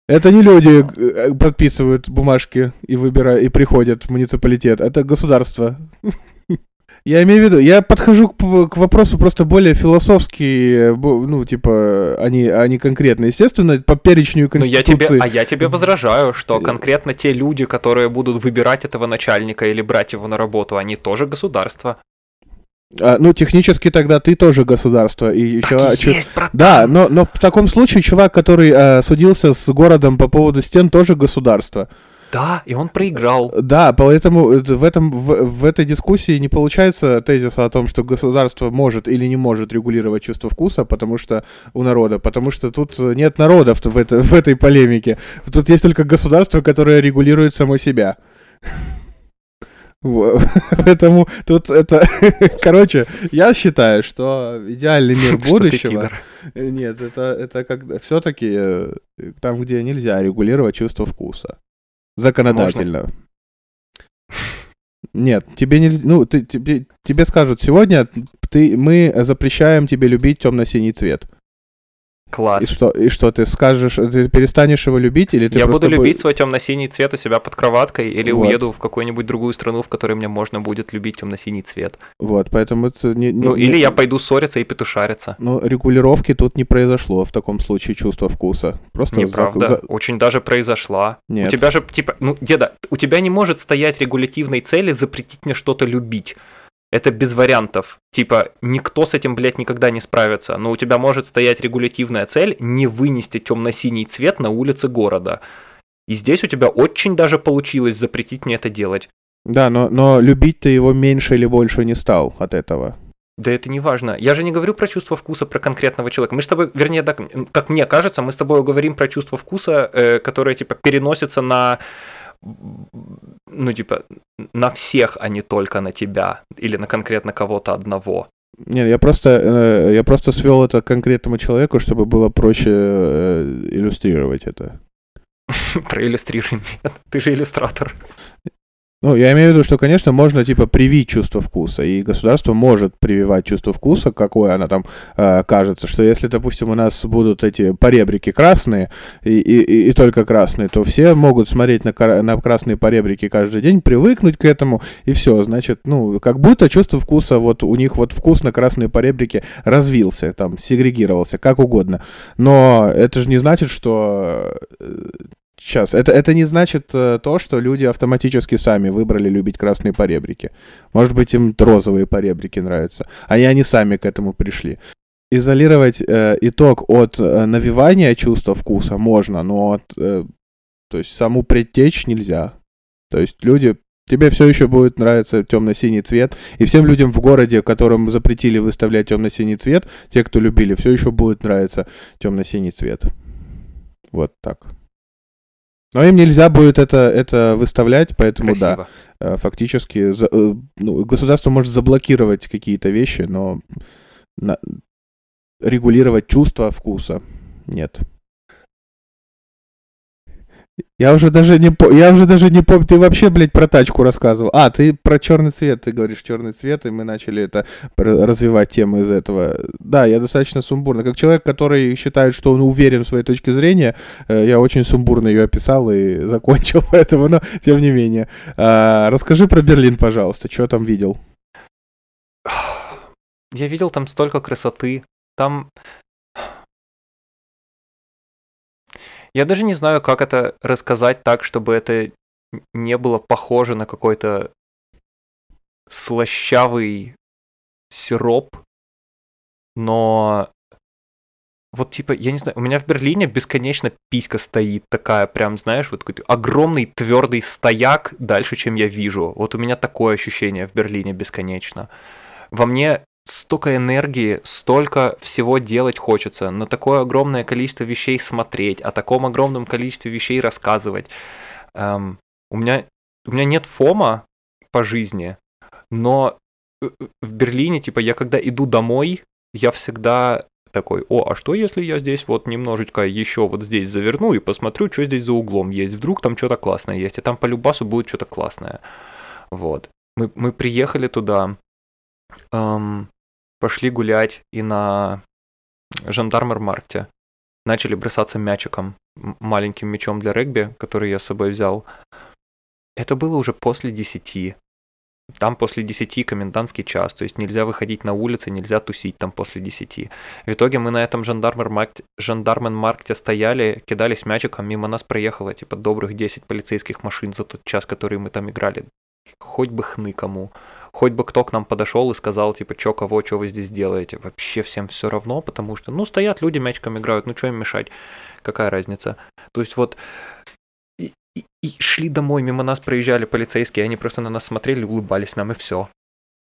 Это не люди э, подписывают бумажки и выбирают и приходят в муниципалитет, это государство. Я имею в виду, я подхожу к, к вопросу просто более философски, ну, типа, а а не конкретно. Естественно, по перечню Ну, я тебе, Конституции. а я тебе возражаю, что Э. конкретно те люди, которые будут выбирать этого начальника или брать его на работу, они тоже государство. А, ну, технически тогда ты тоже государство. И. Так и есть, братан. Да, но, но в таком случае чувак, который э, судился с городом по поводу стен, тоже государство. Да, и он проиграл. Да, поэтому в, этом, в, в этой дискуссии не получается тезиса о том, что государство может или не может регулировать чувство вкуса, потому что у народа, потому что тут нет народов в, это, в этой полемике. Тут есть только государство, которое регулирует само себя. Поэтому тут это... Короче, я считаю, что идеальный мир будущего... Нет, это, это как все-таки э, там, где нельзя регулировать чувство вкуса. Законодательно. Можно? Нет, тебе нельзя. Ну, ты, тебе, тебе скажут, сегодня ты, мы запрещаем тебе любить темно-синий цвет. Класс. И что, и что ты скажешь, ты перестанешь его любить или ты Я буду любить свой темно-синий цвет у себя под кроваткой или вот. уеду в какую-нибудь другую страну, в которой мне можно будет любить темно-синий цвет. Вот, поэтому это не, не Ну, не, или я пойду ссориться и петушариться. Ну, регулировки тут не произошло в таком случае чувства вкуса. Просто Неправда, за... очень даже произошла. Нет. У тебя же, типа, ну, деда, у тебя не может стоять регулятивной цели запретить мне что-то любить. Это без вариантов. Типа, никто с этим, блядь, никогда не справится. Но у тебя может стоять регулятивная цель не вынести темно-синий цвет на улице города. И здесь у тебя очень даже получилось запретить мне это делать. Да, но, но любить ты его меньше или больше не стал от этого. Да это не важно. Я же не говорю про чувство вкуса про конкретного человека. Мы с тобой, вернее, да, как мне кажется, мы с тобой говорим про чувство вкуса, э, которое типа переносится на ну, типа, на всех, а не только на тебя или на конкретно кого-то одного. Нет, я просто, э, я просто свел это к конкретному человеку, чтобы было проще э, иллюстрировать это. Проиллюстрируй меня. Ты же иллюстратор. Ну, я имею в виду, что, конечно, можно, типа, привить чувство вкуса, и государство может прививать чувство вкуса, какое оно там э, кажется, что если, допустим, у нас будут эти поребрики красные, и, и, и только красные, то все могут смотреть на, на красные поребрики каждый день, привыкнуть к этому, и все, значит, ну, как будто чувство вкуса, вот у них вот вкус на красные поребрики развился, там, сегрегировался, как угодно, но это же не значит, что э, Сейчас, это, это не значит э, то, что люди автоматически сами выбрали любить красные поребрики. Может быть, им розовые поребрики нравятся, а и они сами к этому пришли. Изолировать э, итог от э, навивания чувства вкуса можно, но от, э, то есть саму предтечь нельзя. То есть люди Тебе все еще будет нравиться темно-синий цвет. И всем людям в городе, которым запретили выставлять темно-синий цвет, те, кто любили, все еще будет нравиться темно-синий цвет. Вот так. Но им нельзя будет это, это выставлять, поэтому Красиво. да, э, фактически за, э, ну, государство может заблокировать какие-то вещи, но на, регулировать чувство вкуса нет. Я уже даже не по... я уже даже не помню, ты вообще, блядь, про тачку рассказывал. А, ты про черный цвет, ты говоришь черный цвет, и мы начали это развивать тему из этого. Да, я достаточно сумбурно. Как человек, который считает, что он уверен в своей точке зрения, э, я очень сумбурно ее описал и закончил, поэтому, но тем не менее. А, расскажи про Берлин, пожалуйста, что там видел? Я видел там столько красоты. Там Я даже не знаю, как это рассказать так, чтобы это не было похоже на какой-то слащавый сироп, но вот типа, я не знаю, у меня в Берлине бесконечно писька стоит такая, прям, знаешь, вот какой-то огромный твердый стояк дальше, чем я вижу. Вот у меня такое ощущение в Берлине бесконечно. Во мне столько энергии, столько всего делать хочется, на такое огромное количество вещей смотреть, о таком огромном количестве вещей рассказывать. Эм, у, меня, у меня нет фома по жизни, но э, э, в Берлине, типа, я когда иду домой, я всегда такой, о, а что если я здесь вот немножечко еще вот здесь заверну и посмотрю, что здесь за углом есть, вдруг там что-то классное есть, и там по любасу будет что-то классное. Вот. Мы, мы приехали туда, эм, пошли гулять и на жандармер-маркте. Начали бросаться мячиком, маленьким мячом для регби, который я с собой взял. Это было уже после десяти. Там после десяти комендантский час, то есть нельзя выходить на улицы, нельзя тусить там после десяти. В итоге мы на этом жандармен-маркте, жандармен-маркте стояли, кидались мячиком, мимо нас проехало типа добрых 10 полицейских машин за тот час, который мы там играли. Хоть бы хны кому хоть бы кто к нам подошел и сказал, типа, чё, кого, что вы здесь делаете. Вообще всем все равно, потому что, ну, стоят люди, мячиком играют, ну, что им мешать? Какая разница? То есть вот И шли домой, мимо нас проезжали полицейские, они просто на нас смотрели, улыбались нам, и все.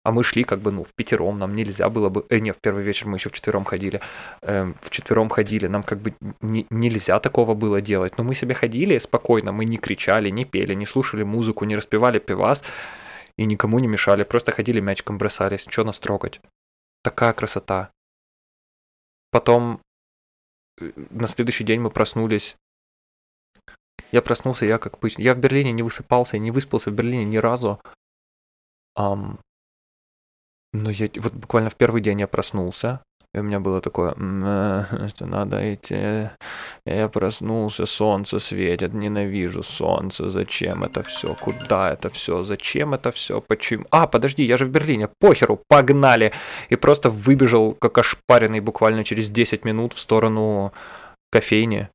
А мы шли как бы, ну, в пятером, нам нельзя было бы... Э, не, в первый вечер мы еще в четвером ходили. Э, в четвером ходили, нам как бы не, нельзя такого было делать. Но мы себе ходили спокойно, мы не кричали, не пели, не слушали музыку, не распевали пивас и никому не мешали. Просто ходили мячиком бросались, что нас трогать. Такая красота. Потом э, на следующий день мы проснулись. Я проснулся, я как обычно. Я в Берлине не высыпался, не выспался в Берлине ни разу. Um, ну, я вот буквально в первый день я проснулся, и у меня было такое, что надо идти. Я проснулся, солнце светит, ненавижу солнце, зачем это все, куда это все, зачем это все, почему? А, подожди, я же в Берлине, похеру, погнали! И просто выбежал, как ошпаренный, буквально через 10 минут в сторону кофейни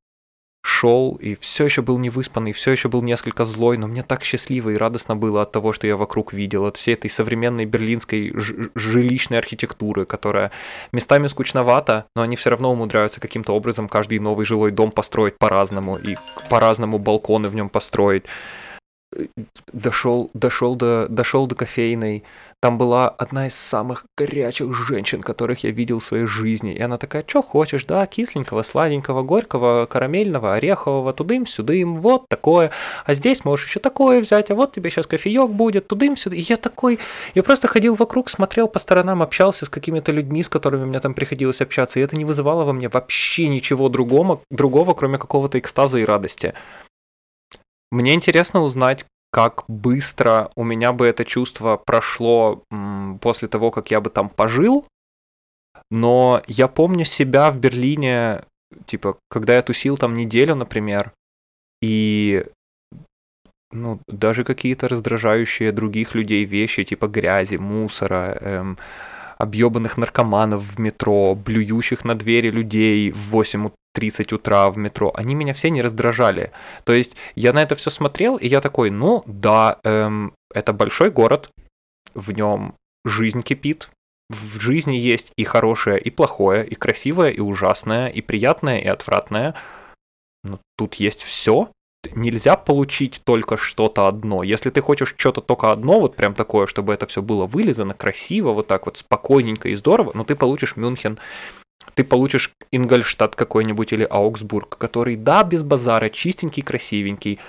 шел и все еще был невыспанный, все еще был несколько злой, но мне так счастливо и радостно было от того, что я вокруг видел, от всей этой современной берлинской жилищной архитектуры, которая местами скучновата, но они все равно умудряются каким-то образом каждый новый жилой дом построить по-разному и по-разному балконы в нем построить. Дошел, дошел до, дошел до кофейной, там была одна из самых горячих женщин, которых я видел в своей жизни. И она такая, что хочешь, да, кисленького, сладенького, горького, карамельного, орехового, тудым-сюдым, вот такое. А здесь можешь еще такое взять, а вот тебе сейчас кофеек будет, тудым-сюдым. И я такой, я просто ходил вокруг, смотрел по сторонам, общался с какими-то людьми, с которыми мне там приходилось общаться. И это не вызывало во мне вообще ничего другого, другого кроме какого-то экстаза и радости. Мне интересно узнать, как быстро у меня бы это чувство прошло после того, как я бы там пожил. Но я помню себя в Берлине, типа, когда я тусил там неделю, например, и ну, даже какие-то раздражающие других людей вещи, типа грязи, мусора, эм, объебанных наркоманов в метро, блюющих на двери людей в 8 30 утра в метро, они меня все не раздражали. То есть я на это все смотрел, и я такой, ну да, эм, это большой город, в нем жизнь кипит, в жизни есть и хорошее, и плохое, и красивое, и ужасное, и приятное, и отвратное. Но тут есть все. Нельзя получить только что-то одно. Если ты хочешь что-то только одно, вот прям такое, чтобы это все было вылизано, красиво, вот так вот спокойненько и здорово, но ты получишь Мюнхен ты получишь Ингольштадт какой-нибудь или Аугсбург, который, да, без базара, чистенький, красивенький,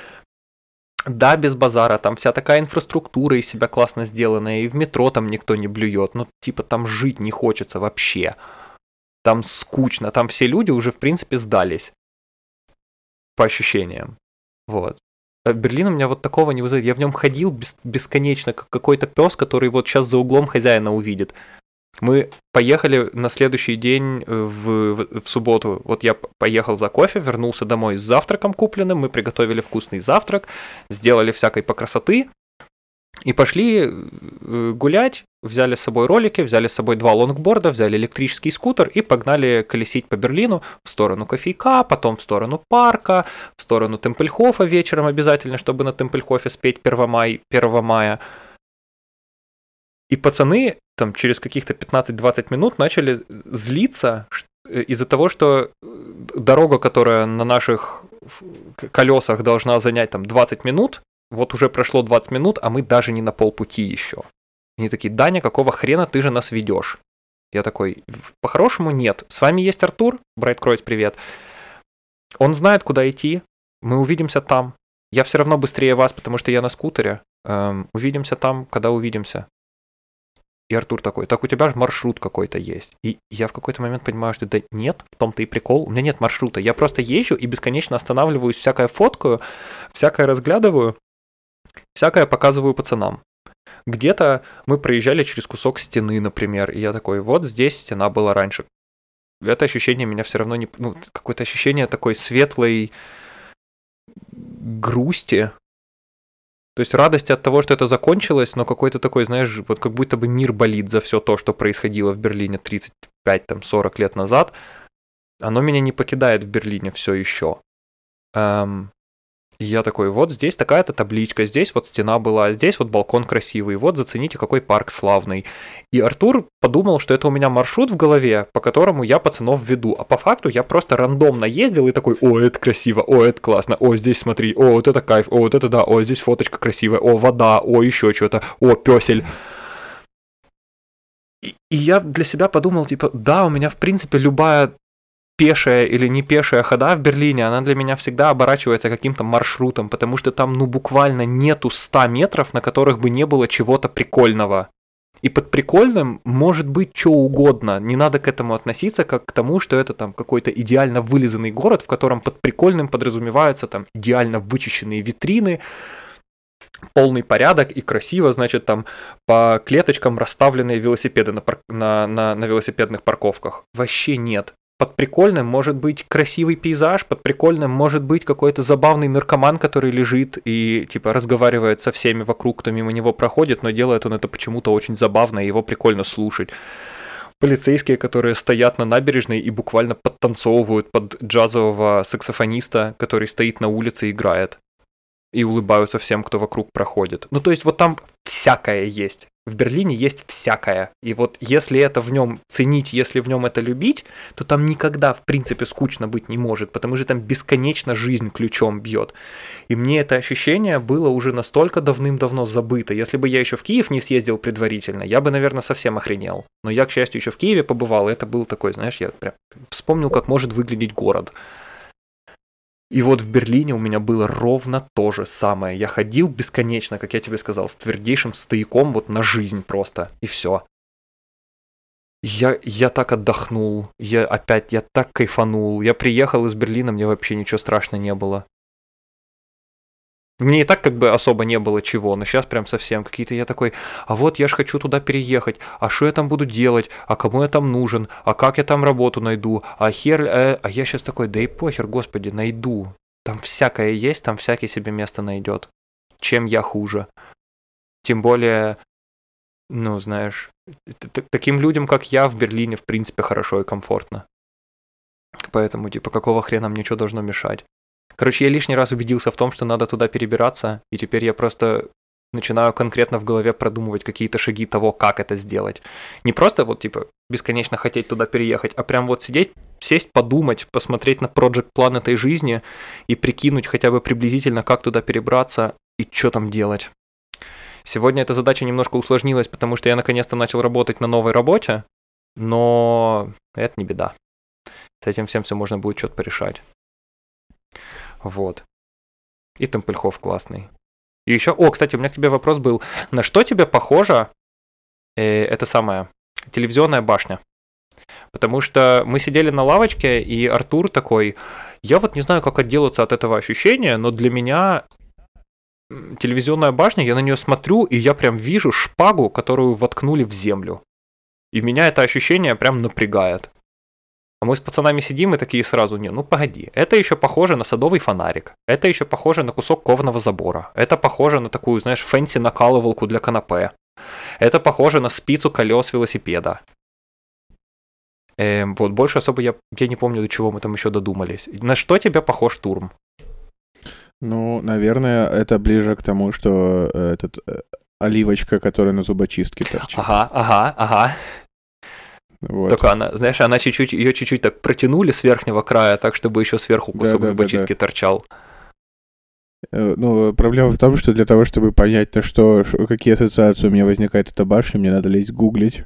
да, без базара, там вся такая инфраструктура из себя классно сделанная, и в метро там никто не блюет, ну, типа, там жить не хочется вообще. Там скучно, там все люди уже, в принципе, сдались. По ощущениям. Вот. А Берлин у меня вот такого не вызывает. Я в нем ходил бесконечно, как какой-то пес, который вот сейчас за углом хозяина увидит. Мы поехали на следующий день э, в, в, в субботу. Вот я поехал за кофе, вернулся домой с завтраком купленным, мы приготовили вкусный завтрак, сделали всякой по красоты и пошли э, гулять, взяли с собой ролики, взяли с собой два лонгборда, взяли электрический скутер и погнали колесить по Берлину в сторону кофейка, потом в сторону парка, в сторону Темпельхофа вечером обязательно, чтобы на Темпельхофе спеть 1 мая. 1 мая. И пацаны там через каких-то 15-20 минут начали злиться э, из-за того, что э, дорога, которая на наших колесах должна занять там 20 минут, вот уже прошло 20 минут, а мы даже не на полпути еще. Они такие, Даня, какого хрена ты же нас ведешь? Я такой, по-хорошему нет. С вами есть Артур, Брайт Кройс, привет. Он знает, куда идти. Мы увидимся там. Я все равно быстрее вас, потому что я на скутере. Эм, увидимся там, когда увидимся. И Артур такой, так у тебя же маршрут какой-то есть. И я в какой-то момент понимаю, что да нет, в том-то и прикол, у меня нет маршрута. Я просто езжу и бесконечно останавливаюсь, всякое фоткаю, всякое разглядываю, всякое показываю пацанам. Где-то мы проезжали через кусок стены, например, и я такой, вот здесь стена была раньше. Это ощущение меня все равно не... Ну, какое-то ощущение такой светлой грусти, то есть радость от того, что это закончилось, но какой-то такой, знаешь, вот как будто бы мир болит за все то, что происходило в Берлине 35-40 лет назад, оно меня не покидает в Берлине все еще. Эм, И я такой, вот здесь такая-то табличка, здесь вот стена была, здесь вот балкон красивый, вот зацените, какой парк славный. И Артур подумал, что это у меня маршрут в голове, по которому я пацанов веду. А по факту я просто рандомно ездил и такой, о, это красиво, о, это классно, о, здесь смотри, о, вот это кайф, о, вот это да, о, здесь фоточка красивая, о, вода, о, еще что-то, о, песель. И, и я для себя подумал, типа, да, у меня, в принципе, любая пешая или не пешая хода в Берлине, она для меня всегда оборачивается каким-то маршрутом, потому что там, ну, буквально нету 100 метров, на которых бы не было чего-то прикольного. И под прикольным может быть что угодно. Не надо к этому относиться как к тому, что это там какой-то идеально вылизанный город, в котором под прикольным подразумеваются там идеально вычищенные витрины, полный порядок и красиво, значит, там по клеточкам расставленные велосипеды на, пар... на, на, на велосипедных парковках. Вообще нет под прикольным может быть красивый пейзаж, под прикольным может быть какой-то забавный наркоман, который лежит и типа разговаривает со всеми вокруг, кто мимо него проходит, но делает он это почему-то очень забавно, и его прикольно слушать. Полицейские, которые стоят на набережной и буквально подтанцовывают под джазового саксофониста, который стоит на улице и играет и улыбаются всем, кто вокруг проходит. Ну, то есть вот там всякое есть. В Берлине есть всякое. И вот если это в нем ценить, если в нем это любить, то там никогда, в принципе, скучно быть не может, потому что там бесконечно жизнь ключом бьет. И мне это ощущение было уже настолько давным-давно забыто. Если бы я еще в Киев не съездил предварительно, я бы, наверное, совсем охренел. Но я, к счастью, еще в Киеве побывал, и это был такой, знаешь, я прям вспомнил, как может выглядеть город. И вот в Берлине у меня было ровно то же самое. Я ходил бесконечно, как я тебе сказал, с твердейшим стояком вот на жизнь просто. И все. Я, я так отдохнул, я опять, я так кайфанул. Я приехал из Берлина, мне вообще ничего страшного не было. Мне и так как бы особо не было чего, но сейчас прям совсем какие-то я такой, а вот я ж хочу туда переехать, а что я там буду делать, а кому я там нужен, а как я там работу найду, а хер, э, а я сейчас такой, да и похер, господи, найду. Там всякое есть, там всякий себе место найдет. Чем я хуже. Тем более, ну, знаешь, таким людям, как я, в Берлине, в принципе, хорошо и комфортно. Поэтому, типа, какого хрена мне что должно мешать? Короче, я лишний раз убедился в том, что надо туда перебираться, и теперь я просто начинаю конкретно в голове продумывать какие-то шаги того, как это сделать. Не просто вот типа бесконечно хотеть туда переехать, а прям вот сидеть, сесть, подумать, посмотреть на проект план этой жизни и прикинуть хотя бы приблизительно, как туда перебраться и что там делать. Сегодня эта задача немножко усложнилась, потому что я наконец-то начал работать на новой работе, но это не беда. С этим всем все можно будет что-то порешать. Вот. И Темпельхов классный. И еще, о, кстати, у меня к тебе вопрос был. На что тебе похожа э, эта самая телевизионная башня? Потому что мы сидели на лавочке, и Артур такой, я вот не знаю, как отделаться от этого ощущения, но для меня телевизионная башня, я на нее смотрю, и я прям вижу шпагу, которую воткнули в землю. И меня это ощущение прям напрягает. А мы с пацанами сидим и такие сразу, не, ну погоди, это еще похоже на садовый фонарик, это еще похоже на кусок кованого забора, это похоже на такую, знаешь, fancy накалывалку для канапе, это похоже на спицу колес велосипеда. Эм, вот, больше особо я, я не помню, до чего мы там еще додумались. На что тебе похож Турм? Ну, наверное, это ближе к тому, что э, этот э, оливочка, которая на зубочистке торчит. Ага, ага, ага. Вот. Только она, знаешь, она чуть-чуть, ее чуть-чуть так протянули с верхнего края, так, чтобы еще сверху кусок да, да, зубочистки да, да. торчал. Э, ну, проблема в том, что для того, чтобы понять, на что, какие ассоциации у меня возникает эта башня, мне надо лезть гуглить.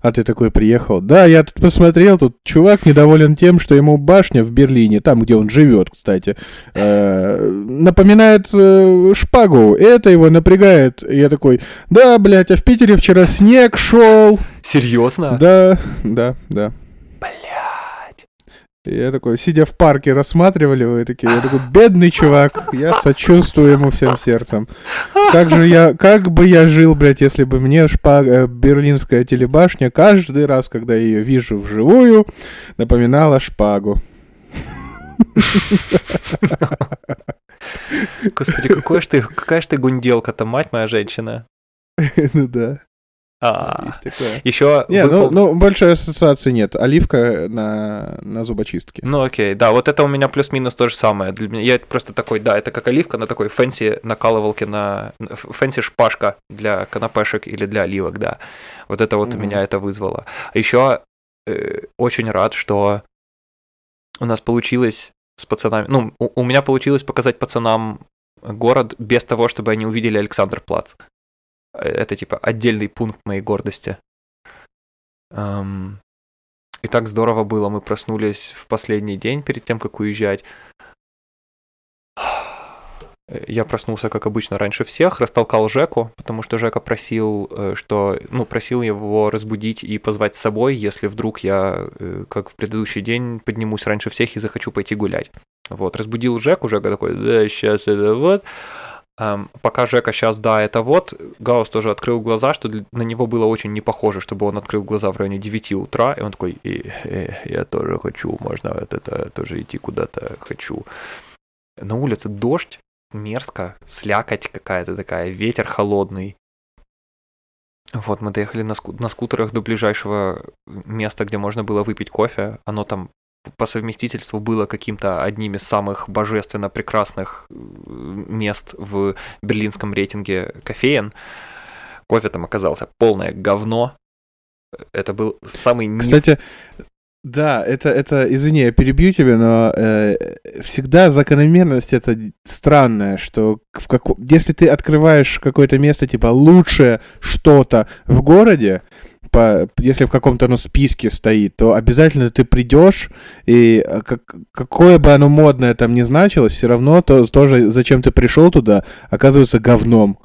А ты такой приехал. Да, я тут посмотрел, тут чувак недоволен тем, что ему башня в Берлине, там, где он живет, кстати, э, напоминает э, шпагу. Это его напрягает. Я такой, да, блядь, а в Питере вчера снег шел. Серьезно? Да, да, да. Я такой, сидя в парке, рассматривали его, и такие, я такой, бедный чувак, я сочувствую ему всем сердцем. Как же я, как бы я жил, блядь, если бы мне шпага, э, берлинская телебашня каждый раз, когда я ее вижу вживую, напоминала шпагу. Господи, какой ж ты, какая ж ты гунделка-то, мать моя женщина. Ну да. А. Еще Не, ну, ну, большой ассоциации нет. Оливка на, на зубочистке. Ну окей, да, вот это у меня плюс-минус то же самое. Для меня я просто такой, да, это как оливка на такой fancy накалывалке на fancy шпажка для канапешек или для оливок, да. Вот это вот у Мгм. меня это вызвало. А еще э, очень рад, что у нас получилось с пацанами, ну, у, у меня получилось показать пацанам город без того, чтобы они увидели Александерплац. Это типа отдельный пункт моей гордости. Эм, И так здорово было. Мы проснулись в последний день перед тем, как уезжать. Я проснулся, как обычно, раньше всех, растолкал Жеку, потому что Жека просил, э, что, ну, просил его разбудить и позвать с собой, если вдруг я, э, как в предыдущий день, поднимусь раньше всех и захочу пойти гулять. Вот, разбудил Жеку, Жека такой, да, сейчас это вот. Ам, пока Жека сейчас, да, это вот, Гаус тоже открыл глаза, что для- на него было очень не похоже, чтобы он открыл глаза в районе 9 утра, и он такой, «И, э, я тоже хочу, можно вот это тоже идти куда-то хочу. На улице дождь, мерзко, слякоть какая-то такая, ветер холодный. Вот, мы доехали на, ску- на скутерах до ближайшего места, где можно было выпить кофе. Оно там по совместительству было каким-то одним из самых божественно прекрасных э, мест в берлинском рейтинге кофеен. Кофе там оказался полное говно. Это был самый Кстати, да, это, это, извини, я перебью тебя, но э, всегда закономерность это странная, что в како- если ты открываешь какое-то место, типа лучшее что-то в городе, по, если в каком-то ну, списке стоит, то обязательно ты придешь, и э, как, какое бы оно модное там ни значилось, все равно то, тоже, зачем ты пришел туда, оказывается говном.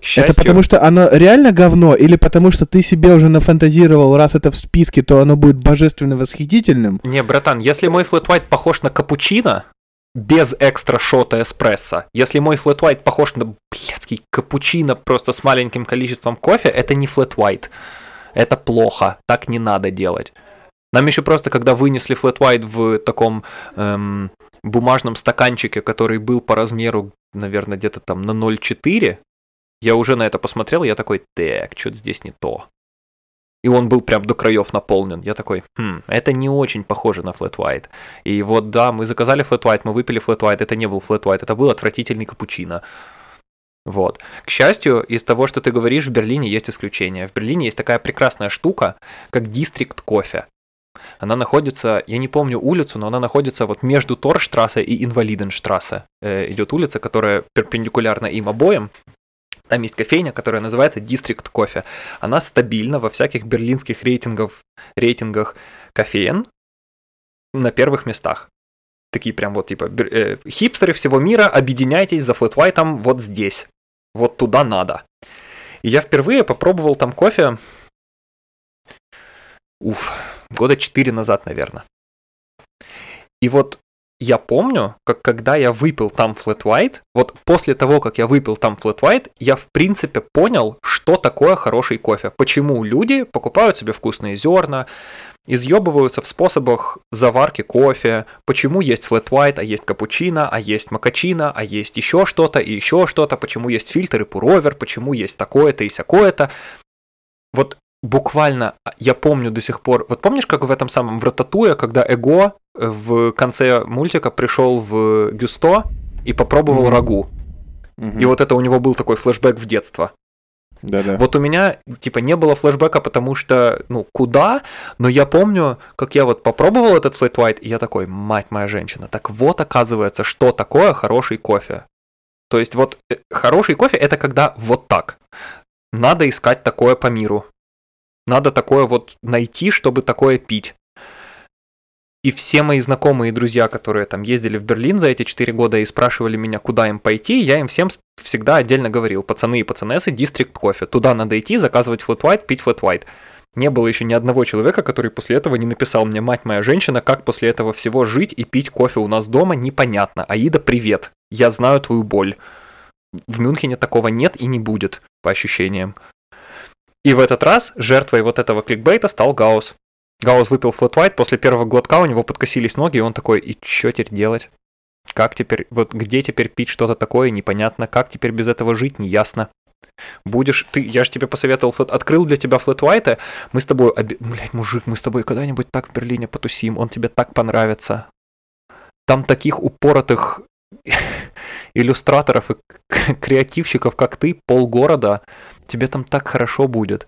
К счастью, Это потому что оно реально говно, или потому что ты себе уже нафантазировал, раз это в списке, то оно будет божественно восхитительным? Не, братан, если мой флэт похож на капучино, без экстра шота эспрессо, если мой флэт white похож на блядский капучино просто с маленьким количеством кофе, это не флэт white. Это плохо, так не надо делать. Нам еще просто, когда вынесли флэт white в таком эм, бумажном стаканчике, который был по размеру, наверное, где-то там на 0,4, я уже на это посмотрел, я такой, так, что-то здесь не то. И он был прям до краев наполнен. Я такой, хм, это не очень похоже на Flat White. И вот да, мы заказали Flat White, мы выпили Flat White, это не был Flat White, это был отвратительный капучино. Вот. К счастью, из того, что ты говоришь, в Берлине есть исключение. В Берлине есть такая прекрасная штука, как Дистрикт кофе. Она находится, я не помню улицу, но она находится вот между Торштрассе и Инвалиденштрассе. Э, идет улица, которая перпендикулярна им обоим. Там есть кофейня, которая называется District Кофе. Она стабильна во всяких берлинских рейтингов, рейтингах кофеен на первых местах. Такие прям вот типа э, хипстеры всего мира, объединяйтесь за флэт white вот здесь. Вот туда надо. И я впервые попробовал там кофе, уф, года 4 назад, наверное. И вот я помню, как когда я выпил там Flat White, вот после того, как я выпил там Flat White, я в принципе понял, что такое хороший кофе. Почему люди покупают себе вкусные зерна, изъебываются в способах заварки кофе, почему есть Flat White, а есть капучино, а есть макачино, а есть еще что-то и еще что-то, почему есть фильтр и пуровер, почему есть такое-то и сякое-то. Вот буквально я помню до сих пор. Вот помнишь, как в этом самом в Рататуе, когда Эго в конце мультика пришел в Гюсто и попробовал Мгм. рагу. И вот это у него был такой флешбэк в детство. Да-да. Вот у меня, типа, не было флешбэка, потому что, ну, куда? Но я помню, как я вот попробовал этот флэт white, и я такой, мать моя женщина, так вот оказывается, что такое хороший кофе. То есть вот э, хороший кофе это когда вот так. Надо искать такое по миру. Надо такое вот найти, чтобы такое пить. И все мои знакомые и друзья, которые там ездили в Берлин за эти 4 года и спрашивали меня, куда им пойти, я им всем всегда отдельно говорил, пацаны и пацанессы, District кофе. Туда надо идти, заказывать флэт white, пить флэт white. Не было еще ни одного человека, который после этого не написал мне, мать моя женщина, как после этого всего жить и пить кофе у нас дома, непонятно. Аида, привет. Я знаю твою боль. В Мюнхене такого нет и не будет, по ощущениям. И в этот раз жертвой вот этого кликбейта стал Гаус. Гаус выпил флэт white, после первого глотка у него подкосились ноги, и он такой, и что теперь делать? Как теперь, вот где теперь пить что-то такое, непонятно, как теперь без этого жить, неясно. Будешь, ты, я же тебе посоветовал, флэт, открыл для тебя флэт White, мы с тобой, оби... блядь, мужик, мы с тобой когда-нибудь так в Берлине потусим, он тебе так понравится. Там таких упоротых иллюстраторов и креативщиков, как ты, полгорода, тебе там так хорошо будет.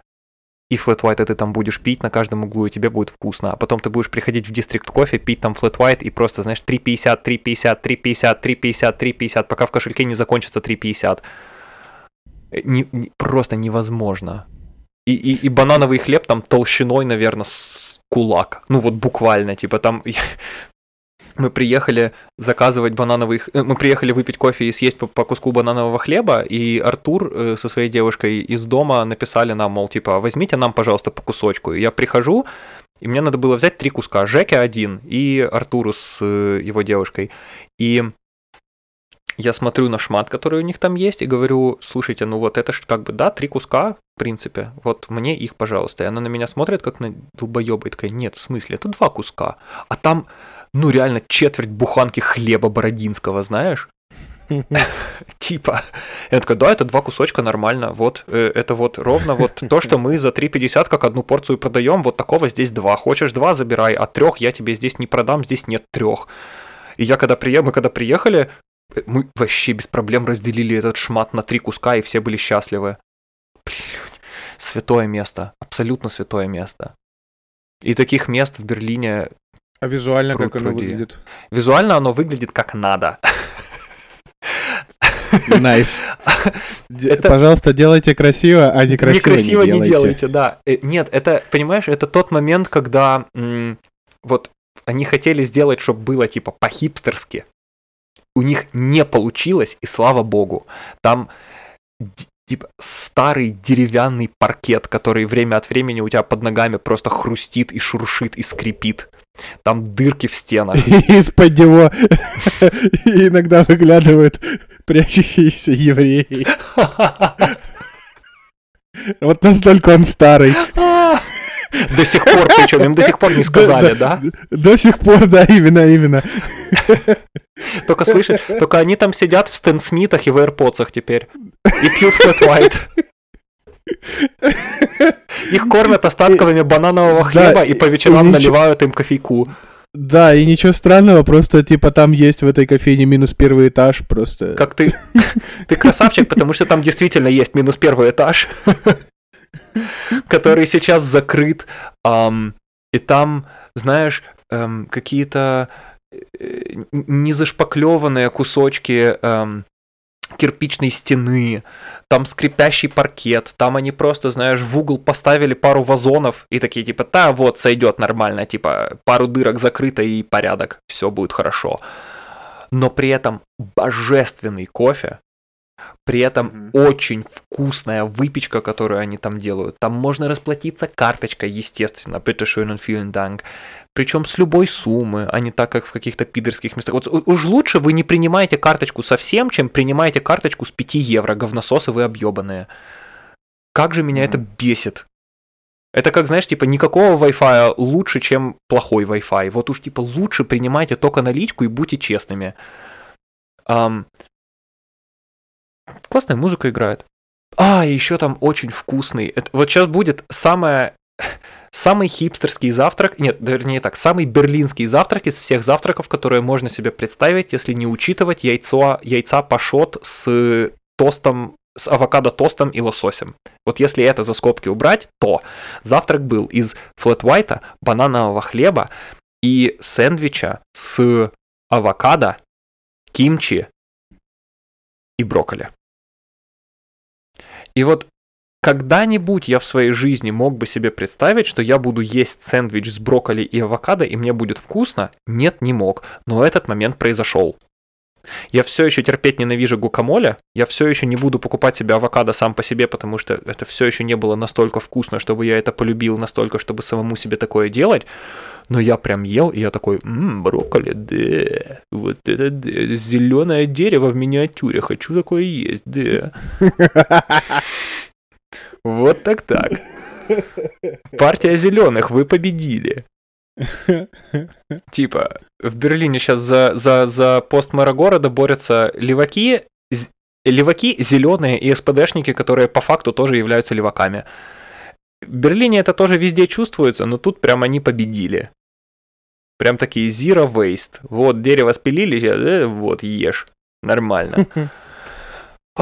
И флэт white ты там будешь пить на каждом углу, и тебе будет вкусно. А потом ты будешь приходить в дистрикт кофе, пить там флэт white и просто, знаешь, 3,50, 3,50, 3,50, 3,50, 3,50, пока в кошельке не закончится 3,50. Не, не, просто невозможно. И, и, и банановый хлеб там толщиной, наверное, с кулак. Ну вот буквально, типа там мы приехали заказывать банановый... Э, мы приехали выпить кофе и съесть по, по куску бананового хлеба, и Артур э, со своей девушкой из дома написали нам, мол, типа, возьмите нам, пожалуйста, по кусочку. И я прихожу, и мне надо было взять три куска. Жеке один и Артуру с э, его девушкой. И я смотрю на шмат, который у них там есть, и говорю, слушайте, ну вот это ж как бы, да, три куска, в принципе, вот мне их, пожалуйста. И она на меня смотрит, как на долбоеба, и такая, нет, в смысле, это два куска. А там ну реально четверть буханки хлеба бородинского, знаешь? Типа. Я такой, да, это два кусочка нормально. Вот, э, это вот ровно вот то, что мы за 3,50 как одну порцию продаем, вот такого здесь два. Хочешь два, забирай, а трех я тебе здесь не продам, здесь нет трех. И я когда приехал, мы когда приехали, э, мы вообще без проблем разделили этот шмат на три куска, и все были счастливы. Блин, святое место, абсолютно святое место. И таких мест в Берлине а визуально Пруд как оно выглядит? Визуально оно выглядит как надо. Nice. Nice. Это... Пожалуйста, делайте красиво, а не красиво Некрасиво не, не делайте, да. Э, нет, это, понимаешь, это тот момент, когда м- вот они хотели сделать, чтобы было типа по-хипстерски. У них не получилось, и слава богу. Там типа старый деревянный паркет, который время от времени у тебя под ногами просто хрустит и шуршит и скрипит. Там дырки в стенах. Из-под него иногда выглядывают прячущиеся евреи. Вот настолько он старый. До сих пор, причем им до сих пор не сказали, да? До сих пор, да, именно, именно. Только слышишь, только они там сидят в Стэн Смитах и в AirPods теперь. И пьют Flat White. Их кормят остатками бананового хлеба да, и по вечерам и наливают им кофейку. Да, и ничего странного, просто типа там есть в этой кофейне минус первый этаж просто. Как ты? Ты красавчик, потому что там действительно есть минус первый этаж, который сейчас закрыт. И там, знаешь, эм, какие-то э, незашпаклеванные кусочки эм, кирпичной стены, там скрипящий паркет, там они просто, знаешь, в угол поставили пару вазонов и такие типа, да, вот, сойдет нормально, типа, пару дырок закрыто и порядок, все будет хорошо. Но при этом божественный кофе, при этом mm-hmm. очень вкусная выпечка, которую они там делают. Там можно расплатиться карточкой, естественно, bitte schön und vielen Dank причем с любой суммы, а не так, как в каких-то пидорских местах. Вот уж лучше вы не принимаете карточку совсем, чем принимаете карточку с 5 евро, говнососы вы объебанные. Как же меня mm-hmm. это бесит. Это как, знаешь, типа, никакого Wi-Fi лучше, чем плохой Wi-Fi. Вот уж, типа, лучше принимайте только наличку и будьте честными. Um, классная музыка играет. А, еще там очень вкусный. Это, вот сейчас будет самая Самый хипстерский завтрак, нет, вернее так, самый берлинский завтрак из всех завтраков, которые можно себе представить, если не учитывать яйцо, яйца пашот с тостом, с авокадо тостом и лососем. Вот если это за скобки убрать, то завтрак был из white, бананового хлеба и сэндвича с авокадо, кимчи и брокколи. И вот когда-нибудь я в своей жизни мог бы себе представить, что я буду есть сэндвич с брокколи и авокадо, и мне будет вкусно? Нет, не мог. Но этот момент произошел. Я все еще терпеть ненавижу гукамоле, я все еще не буду покупать себе авокадо сам по себе, потому что это все еще не было настолько вкусно, чтобы я это полюбил настолько, чтобы самому себе такое делать. Но я прям ел, и я такой, ммм, брокколи, да, вот это да, зеленое дерево в миниатюре, хочу такое есть, да. Вот так так. Партия зеленых, вы победили. Типа, в Берлине сейчас за, за, за пост мэра города борются леваки, леваки зеленые и СПДшники, которые по факту тоже являются леваками. В Берлине это тоже везде чувствуется, но тут прям они победили. Прям такие zero waste. Вот, дерево спилили, э, вот, ешь. Нормально.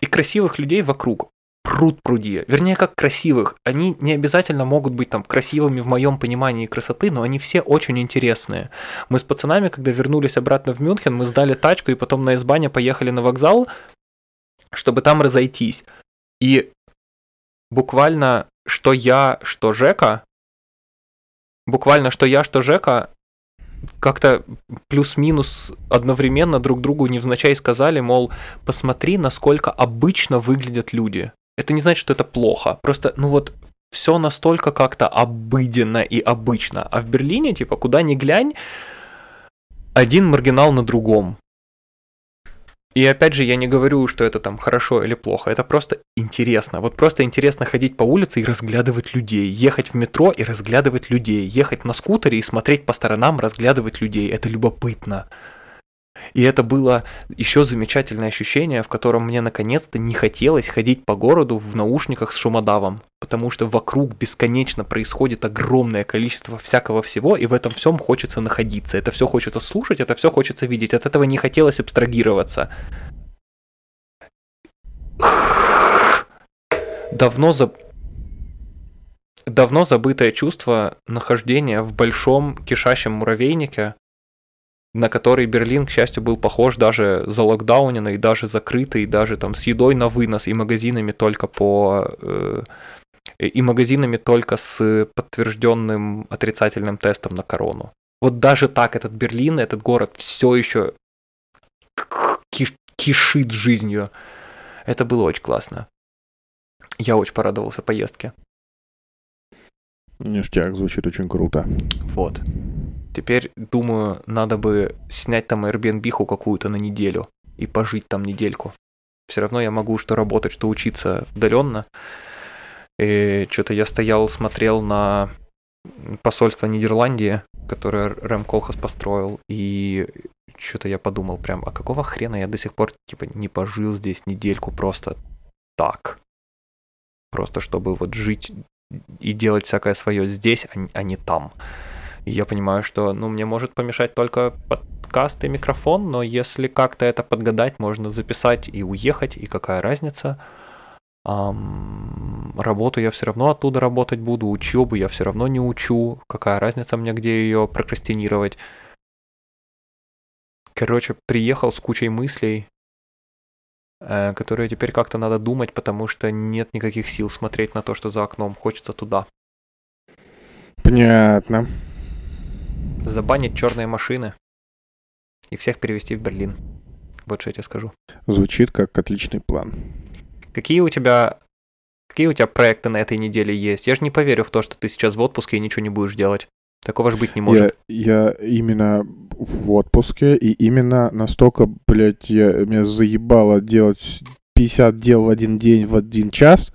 И красивых людей вокруг пруд пруди. Вернее, как красивых. Они не обязательно могут быть там красивыми в моем понимании красоты, но они все очень интересные. Мы с пацанами, когда вернулись обратно в Мюнхен, мы сдали тачку и потом на Избане поехали на вокзал, чтобы там разойтись. И буквально что я, что Жека, буквально что я, что Жека как-то плюс-минус одновременно друг другу невзначай сказали, мол, посмотри, насколько обычно выглядят люди. Это не значит, что это плохо. Просто, ну вот, все настолько как-то обыденно и обычно. А в Берлине, типа, куда ни глянь, один маргинал на другом. И опять же, я не говорю, что это там хорошо или плохо, это просто интересно. Вот просто интересно ходить по улице и разглядывать людей, ехать в метро и разглядывать людей, ехать на скутере и смотреть по сторонам, разглядывать людей. Это любопытно. И это было еще замечательное ощущение, в котором мне наконец-то не хотелось ходить по городу в наушниках с шумодавом, потому что вокруг бесконечно происходит огромное количество всякого всего, и в этом всем хочется находиться. Это все хочется слушать, это все хочется видеть. От этого не хотелось абстрагироваться. Давно за... Давно забытое чувство нахождения в большом кишащем муравейнике, на который Берлин, к счастью, был похож даже за локдауненный, даже закрытый, даже там с едой на вынос и магазинами только по... Э, и магазинами только с подтвержденным отрицательным тестом на корону. Вот даже так этот Берлин, этот город все еще киш кишит жизнью. Это было очень классно. Я очень порадовался поездке. Ништяк, звучит очень круто. Вот. Теперь, думаю, надо бы снять там Airbnb какую-то на неделю и пожить там недельку. Все равно я могу что работать, что учиться удаленно. И что-то я стоял, смотрел на посольство Нидерландии, которое Рэм Колхас построил, и что-то я подумал прям, а какого хрена я до сих пор типа не пожил здесь недельку просто так? Просто чтобы вот жить и делать всякое свое здесь, а, а не там. И я понимаю, что, ну, мне может помешать только подкаст и микрофон, но если как-то это подгадать, можно записать и уехать, и какая разница. Um, работу я все равно оттуда работать буду, учебу я все равно не учу, какая разница мне, где ее прокрастинировать. Короче, приехал с кучей мыслей, э, которые теперь как-то надо думать, потому что нет никаких сил смотреть на то, что за окном. Хочется туда. Понятно забанить черные машины и всех перевести в Берлин. Вот что я тебе скажу. Звучит как отличный план. Какие у тебя Какие у тебя проекты на этой неделе есть? Я же не поверю в то, что ты сейчас в отпуске и ничего не будешь делать. Такого же быть не может. Я, я именно в отпуске, и именно настолько, блядь, я, меня заебало делать 50 дел в один день, в один час,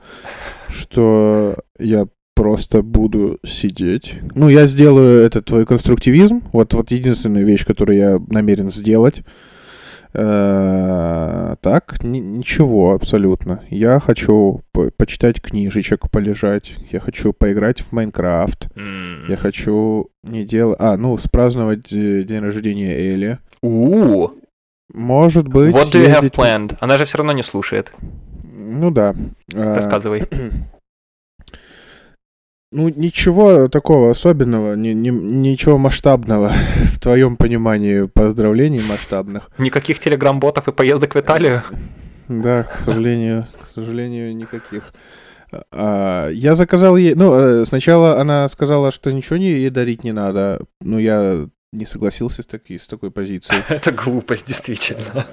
что я просто буду сидеть. Ну, я сделаю этот твой конструктивизм. Вот, вот единственная вещь, которую я намерен сделать. Э, так, ничего абсолютно. Я хочу по почитать книжечек, полежать. Я хочу поиграть в Майнкрафт. Я хочу не делать... А, ну, спраздновать день рождения Эли. У, Может быть... What do you have planned? Она же все равно не слушает. Ну да. Рассказывай. Ну, ничего такого особенного, ни, ни, ничего масштабного в твоем понимании поздравлений масштабных. Никаких телеграм-ботов и поездок в Италию? Да, к сожалению, к сожалению, никаких. А, я заказал ей... Ну, э, сначала она сказала, что ничего не ей дарить не надо. Ну, я не согласился с, таки, с такой позицией. Это глупость, действительно.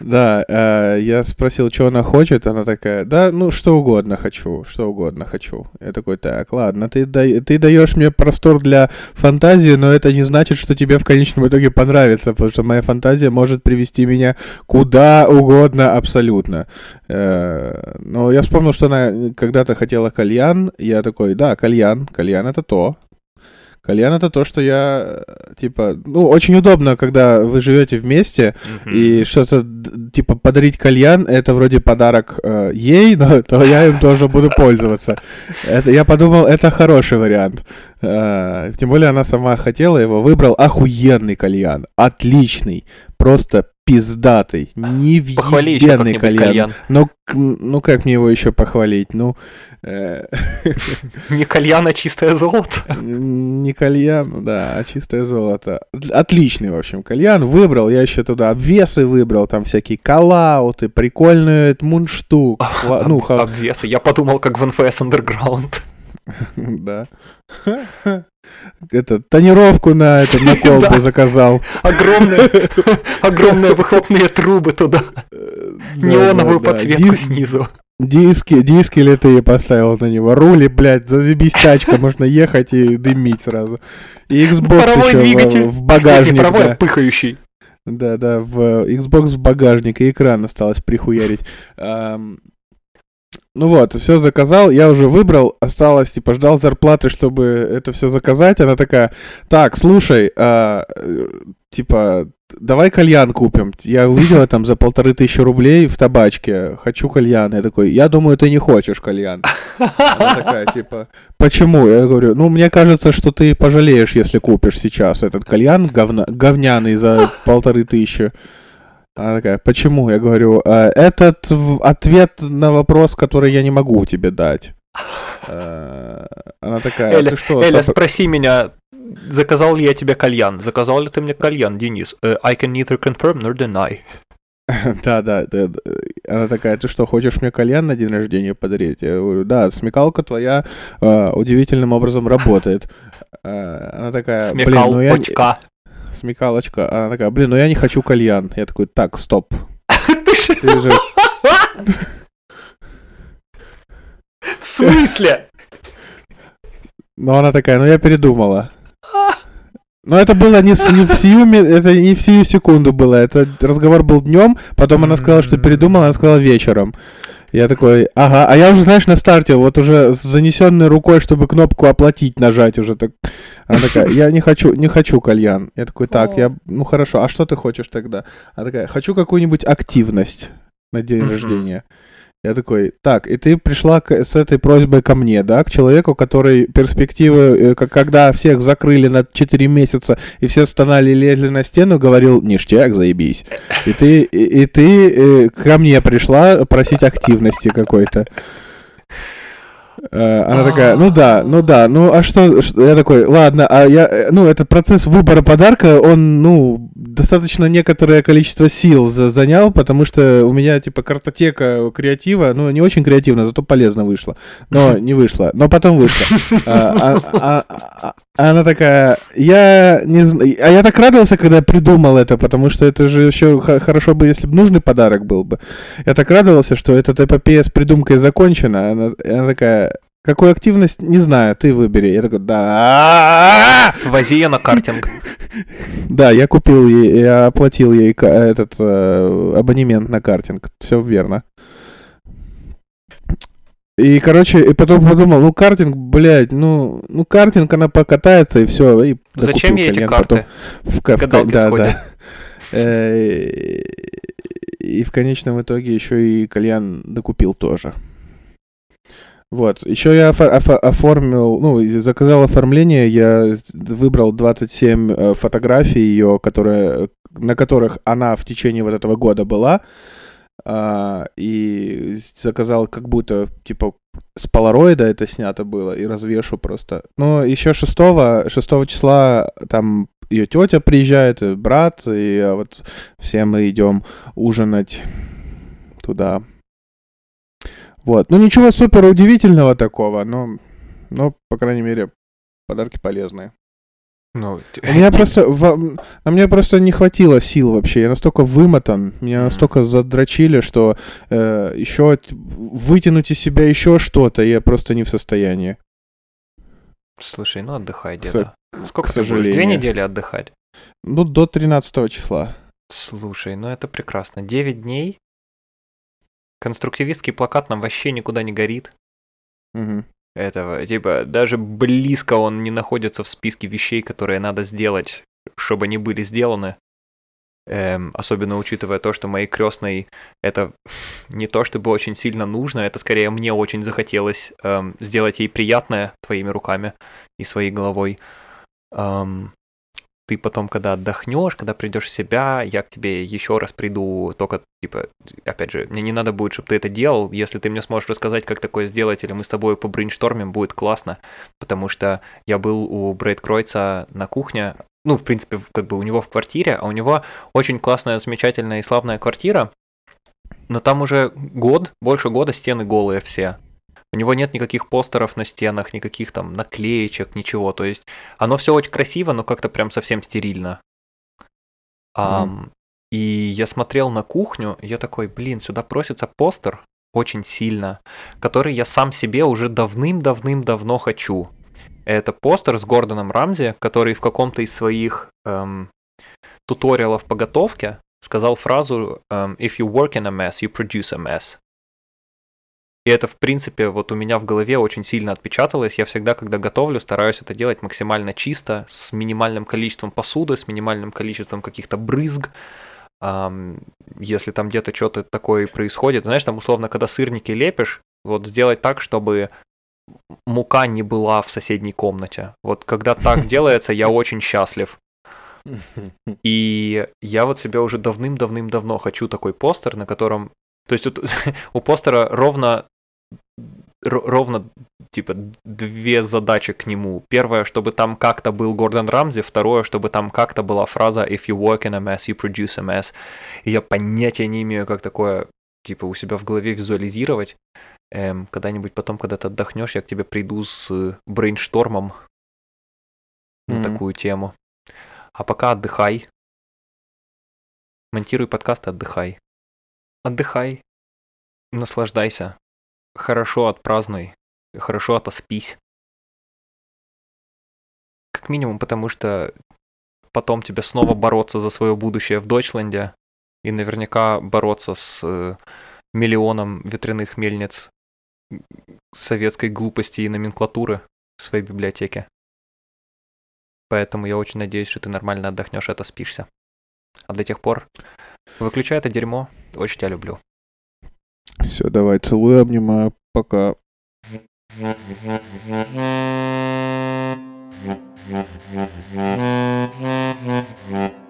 Да, э, я спросил, что она хочет, она такая, да, ну что угодно хочу, что угодно хочу. Я такой, так, ладно, ты, да, ты даешь мне простор для фантазии, но это не значит, что тебе в конечном итоге понравится, потому что моя фантазия может привести меня куда угодно абсолютно. Э, но я вспомнил, что она когда-то хотела кальян, я такой, да, кальян, кальян это то, Кальян это то, что я, типа, ну, очень удобно, когда вы живете вместе, Мгм. и что-то, типа, подарить кальян, это вроде подарок э, ей, но то я им тоже буду пользоваться. Это, я подумал, это хороший вариант. Э, тем более она сама хотела его, выбрал охуенный кальян, отличный, просто пиздатый, невъебенный кальян. кальян. Ну, ну как мне его еще похвалить? Ну, э, Не кальян, а чистое золото. не кальян, да, а чистое золото. Отличный, в общем, кальян. Выбрал, я еще туда обвесы выбрал, там всякие коллауты, прикольную мундштук. Ну, Обвесы. Я подумал, как в НФС Underground. да. Это, тонировку на, это, на колбу заказал. Огромные, огромные выхлопные трубы туда. Да, Неоновую подсветку снизу. Диски, диски литые поставил на него. Рули, блядь, заебись тачка, можно ехать и дымить сразу. И Xbox Паровой еще двигатель. в, в багажник. Не паровой, да. пыхающий. Да, да, в Xbox в багажник, и экран осталось прихуярить. Ну вот, все заказал, я уже выбрал, осталось, типа, ждал зарплаты, чтобы это все заказать. Она такая, так, слушай, а, типа, давай кальян купим. Я увидела там за полторы тысячи рублей в табачке, хочу кальян. Я такой, я думаю, ты не хочешь кальян. Она такая, типа, почему? Я говорю, ну, мне кажется, что ты пожалеешь, если купишь сейчас этот кальян говна- говняный за полторы тысячи. Она такая, почему? Я говорю, «А, этот ответ на вопрос, который я не могу тебе дать. Э, Она такая, Эля, ты что, Эля, сопр- спроси меня, заказал ли я тебе кальян? Заказал ли ты мне кальян, Денис? Э, I can neither confirm nor deny. Да, да, да. Она такая, ты что, хочешь мне кальян на день рождения подарить? Я говорю, да, смекалка твоя э, удивительным образом работает. Э, Она такая, блин, ну я... почка. Смекалочка. Она такая, блин, ну я не хочу кальян. Я такой, так, стоп. Ты же... В смысле? Но она такая, ну я передумала. Но это было не, с- не в сию, это не в сию секунду было. Это разговор был днем, потом она сказала, что передумала, она сказала вечером. Я такой, ага, а я уже, знаешь, на старте, вот уже с занесенной рукой, чтобы кнопку оплатить нажать уже так. Она такая, я не хочу, не хочу кальян. Я такой, так, я, ну хорошо, а что ты хочешь тогда? Она такая, хочу какую-нибудь активность на день рождения. Я такой, так, и ты пришла к- с этой просьбой ко мне, да, к человеку, который перспективы, э, как- когда всех закрыли на 4 месяца, и все стонали и лезли на стену, говорил, ништяк, заебись. И ты, и, и ты э, ко мне пришла просить активности какой-то. Э, Она такая, ну да, ну да, ну а что, я такой, ладно, а я, э, ну этот процесс выбора подарка, он, ну, достаточно некоторое количество сил за- занял, потому что у меня, типа, картотека креатива, ну, не очень креативно, зато полезно вышло, но не вышло, но потом вышло. А, а- а- а- а Она такая, я не знаю, а я так радовался, когда придумал это, потому что это же еще хорошо бы, если бы нужный подарок был бы. Я так радовался, что эта эпопея с придумкой закончена. Она, она такая, какую активность, не знаю, ты выбери. Я такой, да. Свози ее на картинг. Да, я купил ей, я оплатил ей этот э, абонемент на картинг. Все верно. И, короче, и потом подумал, ну, картинг, блядь, ну, ну, картинг, она покатается, и все. И Зачем ей эти карты? В, в Гадалки да, да. Э, И в конечном итоге еще и кальян докупил тоже. Вот. Еще я офо- офо- оформил, ну, заказал оформление. Я выбрал 27 э, фотографий ее, которые, на которых она в течение вот этого года была. А, и заказал как будто, типа, с полароида это снято было, и развешу просто. Но еще 6, 6 числа там ее тетя приезжает, и брат, и а, вот все мы идем ужинать туда. Вот. Ну, ничего супер удивительного такого, но, но, по крайней мере, подарки полезные. Ну, У меня просто, в- а мне просто не хватило сил вообще. Я настолько вымотан, меня настолько задрочили, что э, еще вытянуть из себя еще что-то я просто не в состоянии. Слушай, ну отдыхай, деда. Сколько к ты будешь? Две недели отдыхать? Ну, до 13 числа. Слушай, ну это прекрасно. Девять дней? Конструктивистский плакат нам вообще никуда не горит. Мгм. Этого. Типа, даже близко он не находится в списке вещей, которые надо сделать, чтобы они были сделаны. Эм, особенно учитывая то, что моей крестной это не то чтобы очень сильно нужно, это скорее мне очень захотелось эм, сделать ей приятное твоими руками и своей головой. Эм, ты потом, когда отдохнешь, когда придешь в себя, я к тебе еще раз приду, только, типа, опять же, мне не надо будет, чтобы ты это делал, если ты мне сможешь рассказать, как такое сделать, или мы с тобой по брейнштормим, будет классно, потому что я был у Брэд Кройца на кухне, ну, в принципе, как бы у него в квартире, а у него очень классная, замечательная и славная квартира, но там уже год, больше года стены голые все. У него нет никаких постеров на стенах, никаких там наклеечек, ничего. То есть оно все очень красиво, но как-то прям совсем стерильно. Mm. Um, и я смотрел на кухню, и я такой, блин, сюда просится постер очень сильно, который я сам себе уже давным-давным-давно хочу. Это постер с Гордоном Рамзи, который в каком-то из своих эм, туториалов по готовке сказал фразу эм, «If you work in a mess, you produce a mess». И это, в принципе, вот у меня в голове очень сильно отпечаталось. Я всегда, когда готовлю, стараюсь это делать максимально чисто, с минимальным количеством посуды, с минимальным количеством каких-то брызг. Если там где-то что-то такое происходит, знаешь, там условно, когда сырники лепишь, вот сделать так, чтобы мука не была в соседней комнате. Вот когда так делается, я очень счастлив. И я вот себе уже давным-давным-давно хочу такой постер, на котором... То есть вот, у постера ровно ровно типа две задачи к нему. Первое, чтобы там как-то был Гордон Рамзи, второе, чтобы там как-то была фраза «If you work in a mess, you produce a mess». И я понятия не имею, как такое типа у себя в голове визуализировать. Эм, когда-нибудь потом, когда ты отдохнешь, я к тебе приду с брейнштормом mm-hmm. на такую тему. А пока отдыхай. Монтируй подкаст, отдыхай. Отдыхай. Наслаждайся хорошо отпразднуй, хорошо отоспись. Как минимум, потому что потом тебе снова бороться за свое будущее в Дойчленде и наверняка бороться с э, миллионом ветряных мельниц советской глупости и номенклатуры в своей библиотеке. Поэтому я очень надеюсь, что ты нормально отдохнешь и отоспишься. А до тех пор выключай это дерьмо. Очень тебя люблю. Все, давай, целую, обнимаю. Пока.